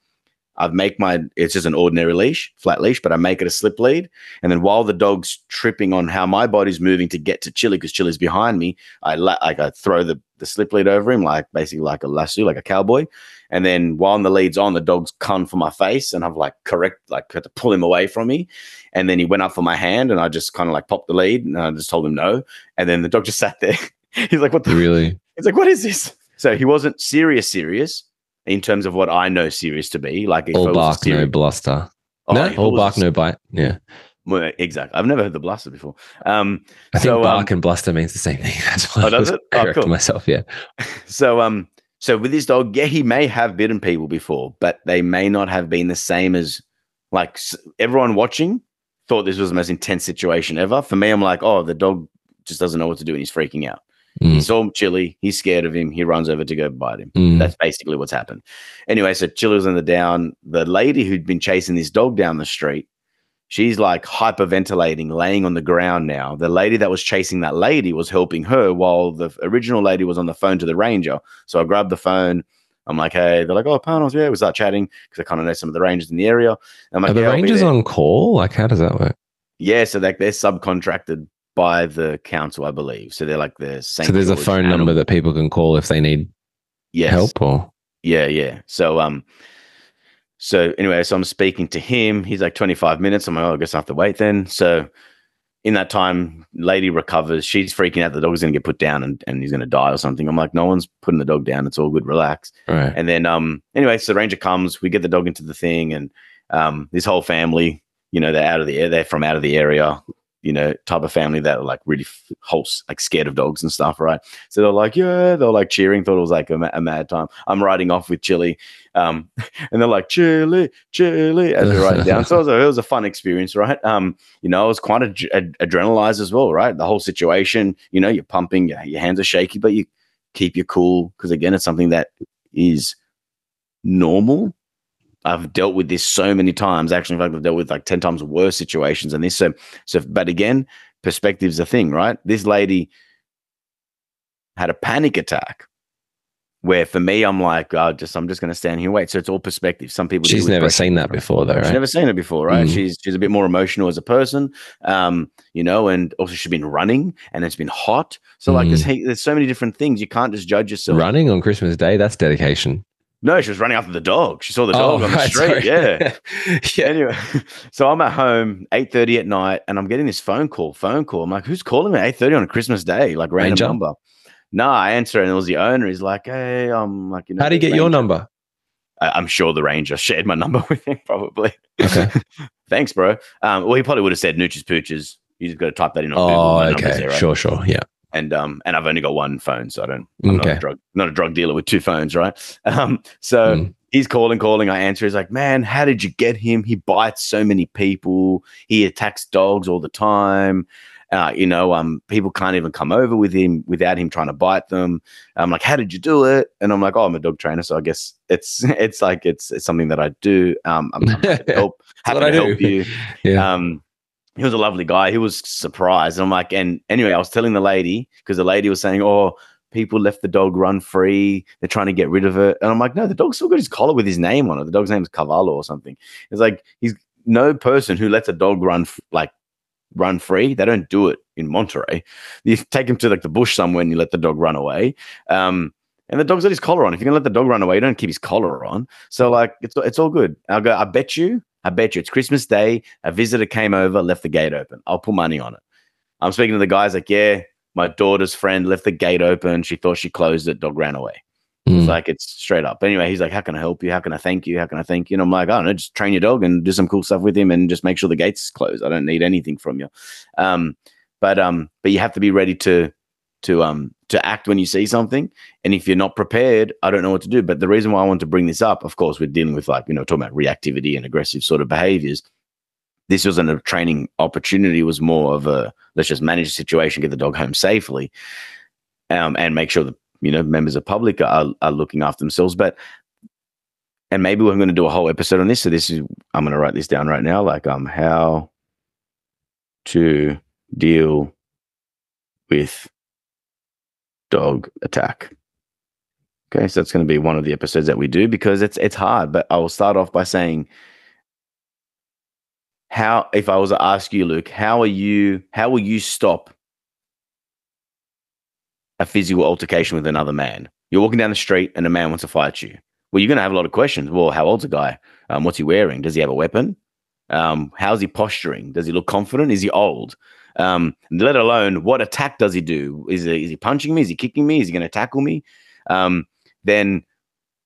S1: I make my it's just an ordinary leash, flat leash, but I make it a slip lead. And then while the dog's tripping on how my body's moving to get to Chili, because Chili's behind me, I la- like I throw the the slip lead over him, like basically like a lasso, like a cowboy. And then while the lead's on, the dog's come for my face, and I've like correct, like had to pull him away from me. And then he went up for my hand, and I just kind of like popped the lead, and I just told him no. And then the dog just (laughs) sat there. He's like, "What the?"
S2: Really? (laughs)
S1: He's like, "What is this?" So he wasn't serious, serious in terms of what I know serious to be. Like
S2: all bark, serious- no bluster. Oh, no, all bark, no bite. Yeah.
S1: Well, exactly. I've never heard the bluster before. Um,
S2: I think so, bark um, and bluster means the same thing. (laughs) That's why oh, was it? Oh, cool. myself. Yeah. (laughs)
S1: So, um, so with this dog, yeah, he may have bitten people before, but they may not have been the same as like everyone watching thought this was the most intense situation ever. For me, I'm like, oh, the dog just doesn't know what to do and he's freaking out. Mm. He saw Chili. He's scared of him. He runs over to go bite him. Mm. That's basically what's happened. Anyway, so Chili was in the down. The lady who'd been chasing this dog down the street She's like hyperventilating, laying on the ground now. The lady that was chasing that lady was helping her while the original lady was on the phone to the ranger. So I grabbed the phone. I'm like, hey, they're like, oh, Panos, yeah. We start chatting because I kind of know some of the rangers in the area. I'm like,
S2: Are the
S1: yeah,
S2: rangers on call? Like, how does that work?
S1: Yeah, so like they're subcontracted by the council, I believe. So they're like the
S2: same. So there's a phone animal. number that people can call if they need yes. help or
S1: yeah, yeah. So um so anyway, so I'm speaking to him. He's like 25 minutes. I'm like, oh, I guess I have to wait then. So in that time, lady recovers. She's freaking out. The dog's going to get put down and, and he's going to die or something. I'm like, no one's putting the dog down. It's all good. Relax.
S2: Right.
S1: And then, um, anyway, so the ranger comes. We get the dog into the thing, and um, this whole family, you know, they're out of the air. They're from out of the area you know, type of family that are like really whole, like scared of dogs and stuff, right? So they're like, yeah, they're like cheering, thought it was like a, a mad time. I'm riding off with Chili, um, (laughs) and they're like, Chili, Chili, as they're riding down. So it was, a, it was, a, fun experience, right? Um, you know, I was quite ad- adrenalized as well, right? The whole situation, you know, you're pumping, your, your hands are shaky, but you keep your cool because again, it's something that is normal I've dealt with this so many times. Actually, in fact, I've dealt with like 10 times worse situations than this. So, so, but again, perspective's a thing, right? This lady had a panic attack where for me, I'm like, oh, just, I'm just going to stand here and wait. So it's all perspective. Some people,
S2: she's never seen that before though, right?
S1: She's never seen it before, right? Mm. She's, she's a bit more emotional as a person, um, you know, and also she's been running and it's been hot. So like, there's, mm. there's so many different things. You can't just judge yourself.
S2: Running on Christmas Day, that's dedication.
S1: No, she was running after the dog. She saw the dog oh, on the right, (laughs) street. Yeah. (laughs) yeah. Anyway, (laughs) so I'm at home, 8.30 at night, and I'm getting this phone call, phone call. I'm like, who's calling me at 8.30 on a Christmas day? Like random Ranger? number. No, I answer and it was the owner. He's like, hey, I'm like, you
S2: know. How do you get
S1: Ranger.
S2: your number?
S1: I, am sure the Ranger shared my number with him, probably. Okay. Thanks, bro. Um, well, he probably would have said Nooches Pooches. You just got to type that in on
S2: oh, Google. okay. There, right? Sure, sure. Yeah
S1: and um and I've only got one phone, so I don't. I'm okay. not a drug not a drug dealer with two phones, right? (laughs) Um, so mm. he's calling, calling. I answer. He's like, "Man, how did you get him? He bites so many people. He attacks dogs all the time." Uh, you know, um, people can't even come over with him without him trying to bite them. I'm like, how did you do it? And I'm like, oh, I'm a dog trainer, so I guess it's (laughs) it's like it's, it's something that I do. Um, I'm, happy to (laughs) help, happy to help you. yeah. Um, he was a lovely guy. He was surprised. And I'm like, and anyway, I was telling the lady because the lady was saying, "Oh, people left the dog run free. They're trying to get rid of it. And I'm like, no, the dog's still got his collar with his name on it. The dog's name is Cavallo or something. It's like he's no person who lets a dog run like run free. They don't do it in Monterey. You take him to like the bush somewhere and you let the dog run away. Um, and the dog's got his collar on. If you're gonna let the dog run away, you don't keep his collar on. So like it's it's all good. I'll go, I bet you, I bet you it's Christmas Day. A visitor came over, left the gate open. I'll put money on it. I'm speaking to the guys like, yeah, my daughter's friend left the gate open. She thought she closed it, dog ran away. It's
S2: Mm.
S1: like it's straight up. Anyway, he's like, How can I help you? How can I thank you? How can I thank you? And I'm like, I don't know, just train your dog and do some cool stuff with him and just make sure the gate's closed. I don't need anything from you. Um, but um, but you have to be ready to to um to act when you see something. And if you're not prepared, I don't know what to do. But the reason why I want to bring this up, of course, we're dealing with like, you know, talking about reactivity and aggressive sort of behaviors. This wasn't a training opportunity, it was more of a let's just manage the situation, get the dog home safely, um, and make sure that you know members of public are, are looking after themselves. But and maybe we're going to do a whole episode on this. So this is I'm going to write this down right now, like um how to deal with dog attack. Okay, so that's going to be one of the episodes that we do because it's it's hard. But I will start off by saying how if I was to ask you, Luke, how are you? How will you stop a physical altercation with another man? You're walking down the street and a man wants to fight you. Well, you're going to have a lot of questions. Well, how old's the guy? Um, what's he wearing? Does he have a weapon? Um, how's he posturing? Does he look confident? Is he old? Um, let alone what attack does he do? Is he, is he punching me? Is he kicking me? Is he going to tackle me? Um, then,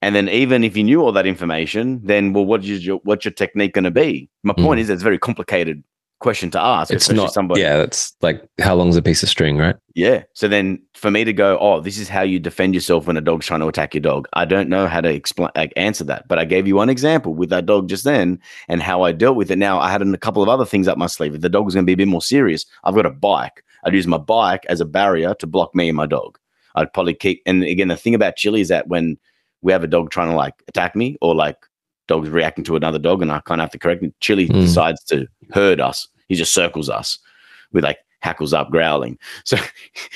S1: and then even if you knew all that information, then well, what is your what's your technique going to be? My point
S2: Mm.
S1: is, it's very complicated question to ask.
S2: It's not.
S1: somebody.
S2: Yeah, that's like how long's a piece of string, right?
S1: Yeah. So then for me to go, oh, this is how you defend yourself when a dog's trying to attack your dog. I don't know how to explain like, answer that, but I gave you one example with that dog just then and how I dealt with it. Now I had a couple of other things up my sleeve. If the dog was going to be a bit more serious, I've got a bike. I'd use my bike as a barrier to block me and my dog. I'd probably kick. And again, the thing about chili is that when we have a dog trying to like attack me or like dogs reacting to another dog and I kind of have to correct it, chili
S2: Mm.
S1: decides to herd us. He just circles us with like hackles up growling. (laughs) So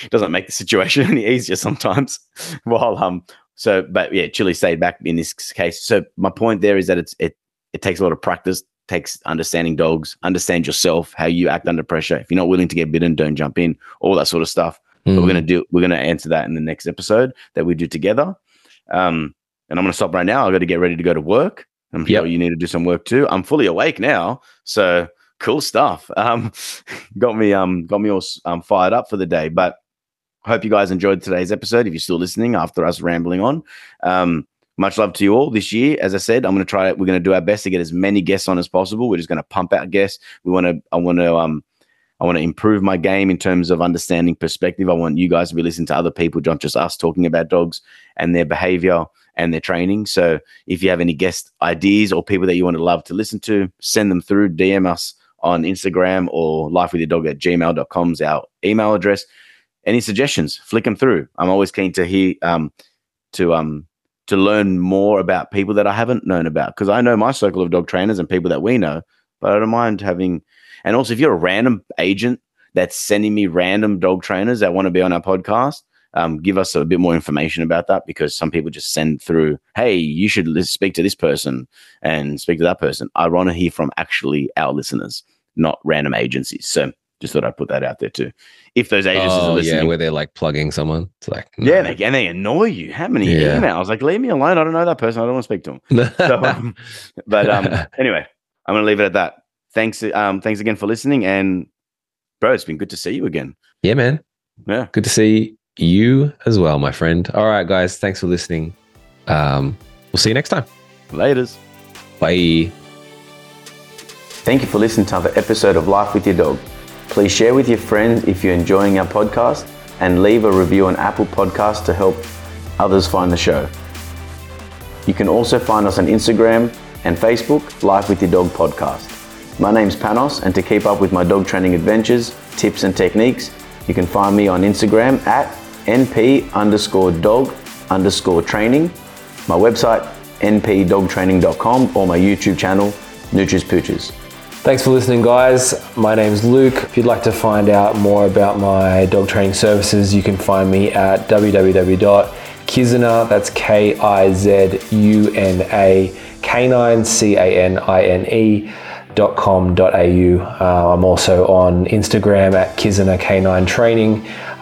S1: it doesn't make the situation (laughs) any easier sometimes. (laughs) While um, so but yeah, Chili stayed back in this case. So my point there is that it's it it takes a lot of practice, takes understanding dogs, understand yourself, how you act under pressure. If you're not willing to get bitten, don't jump in, all that sort of stuff. But
S2: Mm.
S1: we're gonna do we're gonna answer that in the next episode that we do together. Um, and I'm gonna stop right now. I got to get ready to go to work. I'm
S2: Yep.
S1: sure you need to do some work too. I'm fully awake now, so cool stuff. (laughs) Um, got me um got me all um fired up for the day. But hope you guys enjoyed today's episode. If you're still listening after us rambling on, um, much love to you all this year. As I said, I'm going to try. We're going to do our best to get as many guests on as possible. We're just going to pump out guests. We want to. I want to. Um, I want to improve my game in terms of understanding perspective. I want you guys to be listening to other people, not just us talking about dogs and their behavior and their training. So if you have any guest ideas or people that you want to love to listen to, send them through, DM us on Instagram or lifewithyourdog at gmail.com is our email address. Any suggestions, flick them through. I'm always keen to hear, um, to, um, to learn more about people that I haven't known about because I know my circle of dog trainers and people that we know, but I don't mind having. And also, if you're a random agent that's sending me random dog trainers that want to be on our podcast, um, give us a bit more information about that because some people just send through, hey, you should speak to this person and speak to that person. I want to hear from actually our listeners, not random agencies. So just thought I'd put that out there too. If those agencies are
S2: Oh,
S1: listening,
S2: yeah, where they're like plugging someone. It's like
S1: yeah, they, and they annoy you. How many
S2: Yeah.
S1: emails? Like, leave me alone. I don't know that person. I don't want to speak to them. (laughs) So, um, but um, anyway, I'm gonna leave it at that. Thanks, um, thanks again for listening, and bro, it's been good to see you again.
S2: yeah, man.
S1: Yeah,
S2: Good to see you as well, my friend. All right, guys. Thanks for listening. Um, we'll see you next time.
S1: laters.
S2: Bye.
S1: Thank you for listening to another episode of Life with Your Dog. Please share with your friends if you're enjoying our podcast, and leave a review on Apple Podcasts to help others find the show. You can also find us on Instagram and Facebook, Life with Your Dog Podcast. My name's Panos, and to keep up with my dog training adventures, tips, and techniques, you can find me on Instagram at np underscore dog underscore training, my website npdogtraining.com, or my YouTube channel, Nutris Pooches.
S4: Thanks for listening, guys. My name's Luke. If you'd like to find out more about my dog training services, you can find me at www.kizuna, that's K I Z U N A, canine, C A N I N E. Com.au. Uh, I'm also on Instagram at Kizuna Canine Training.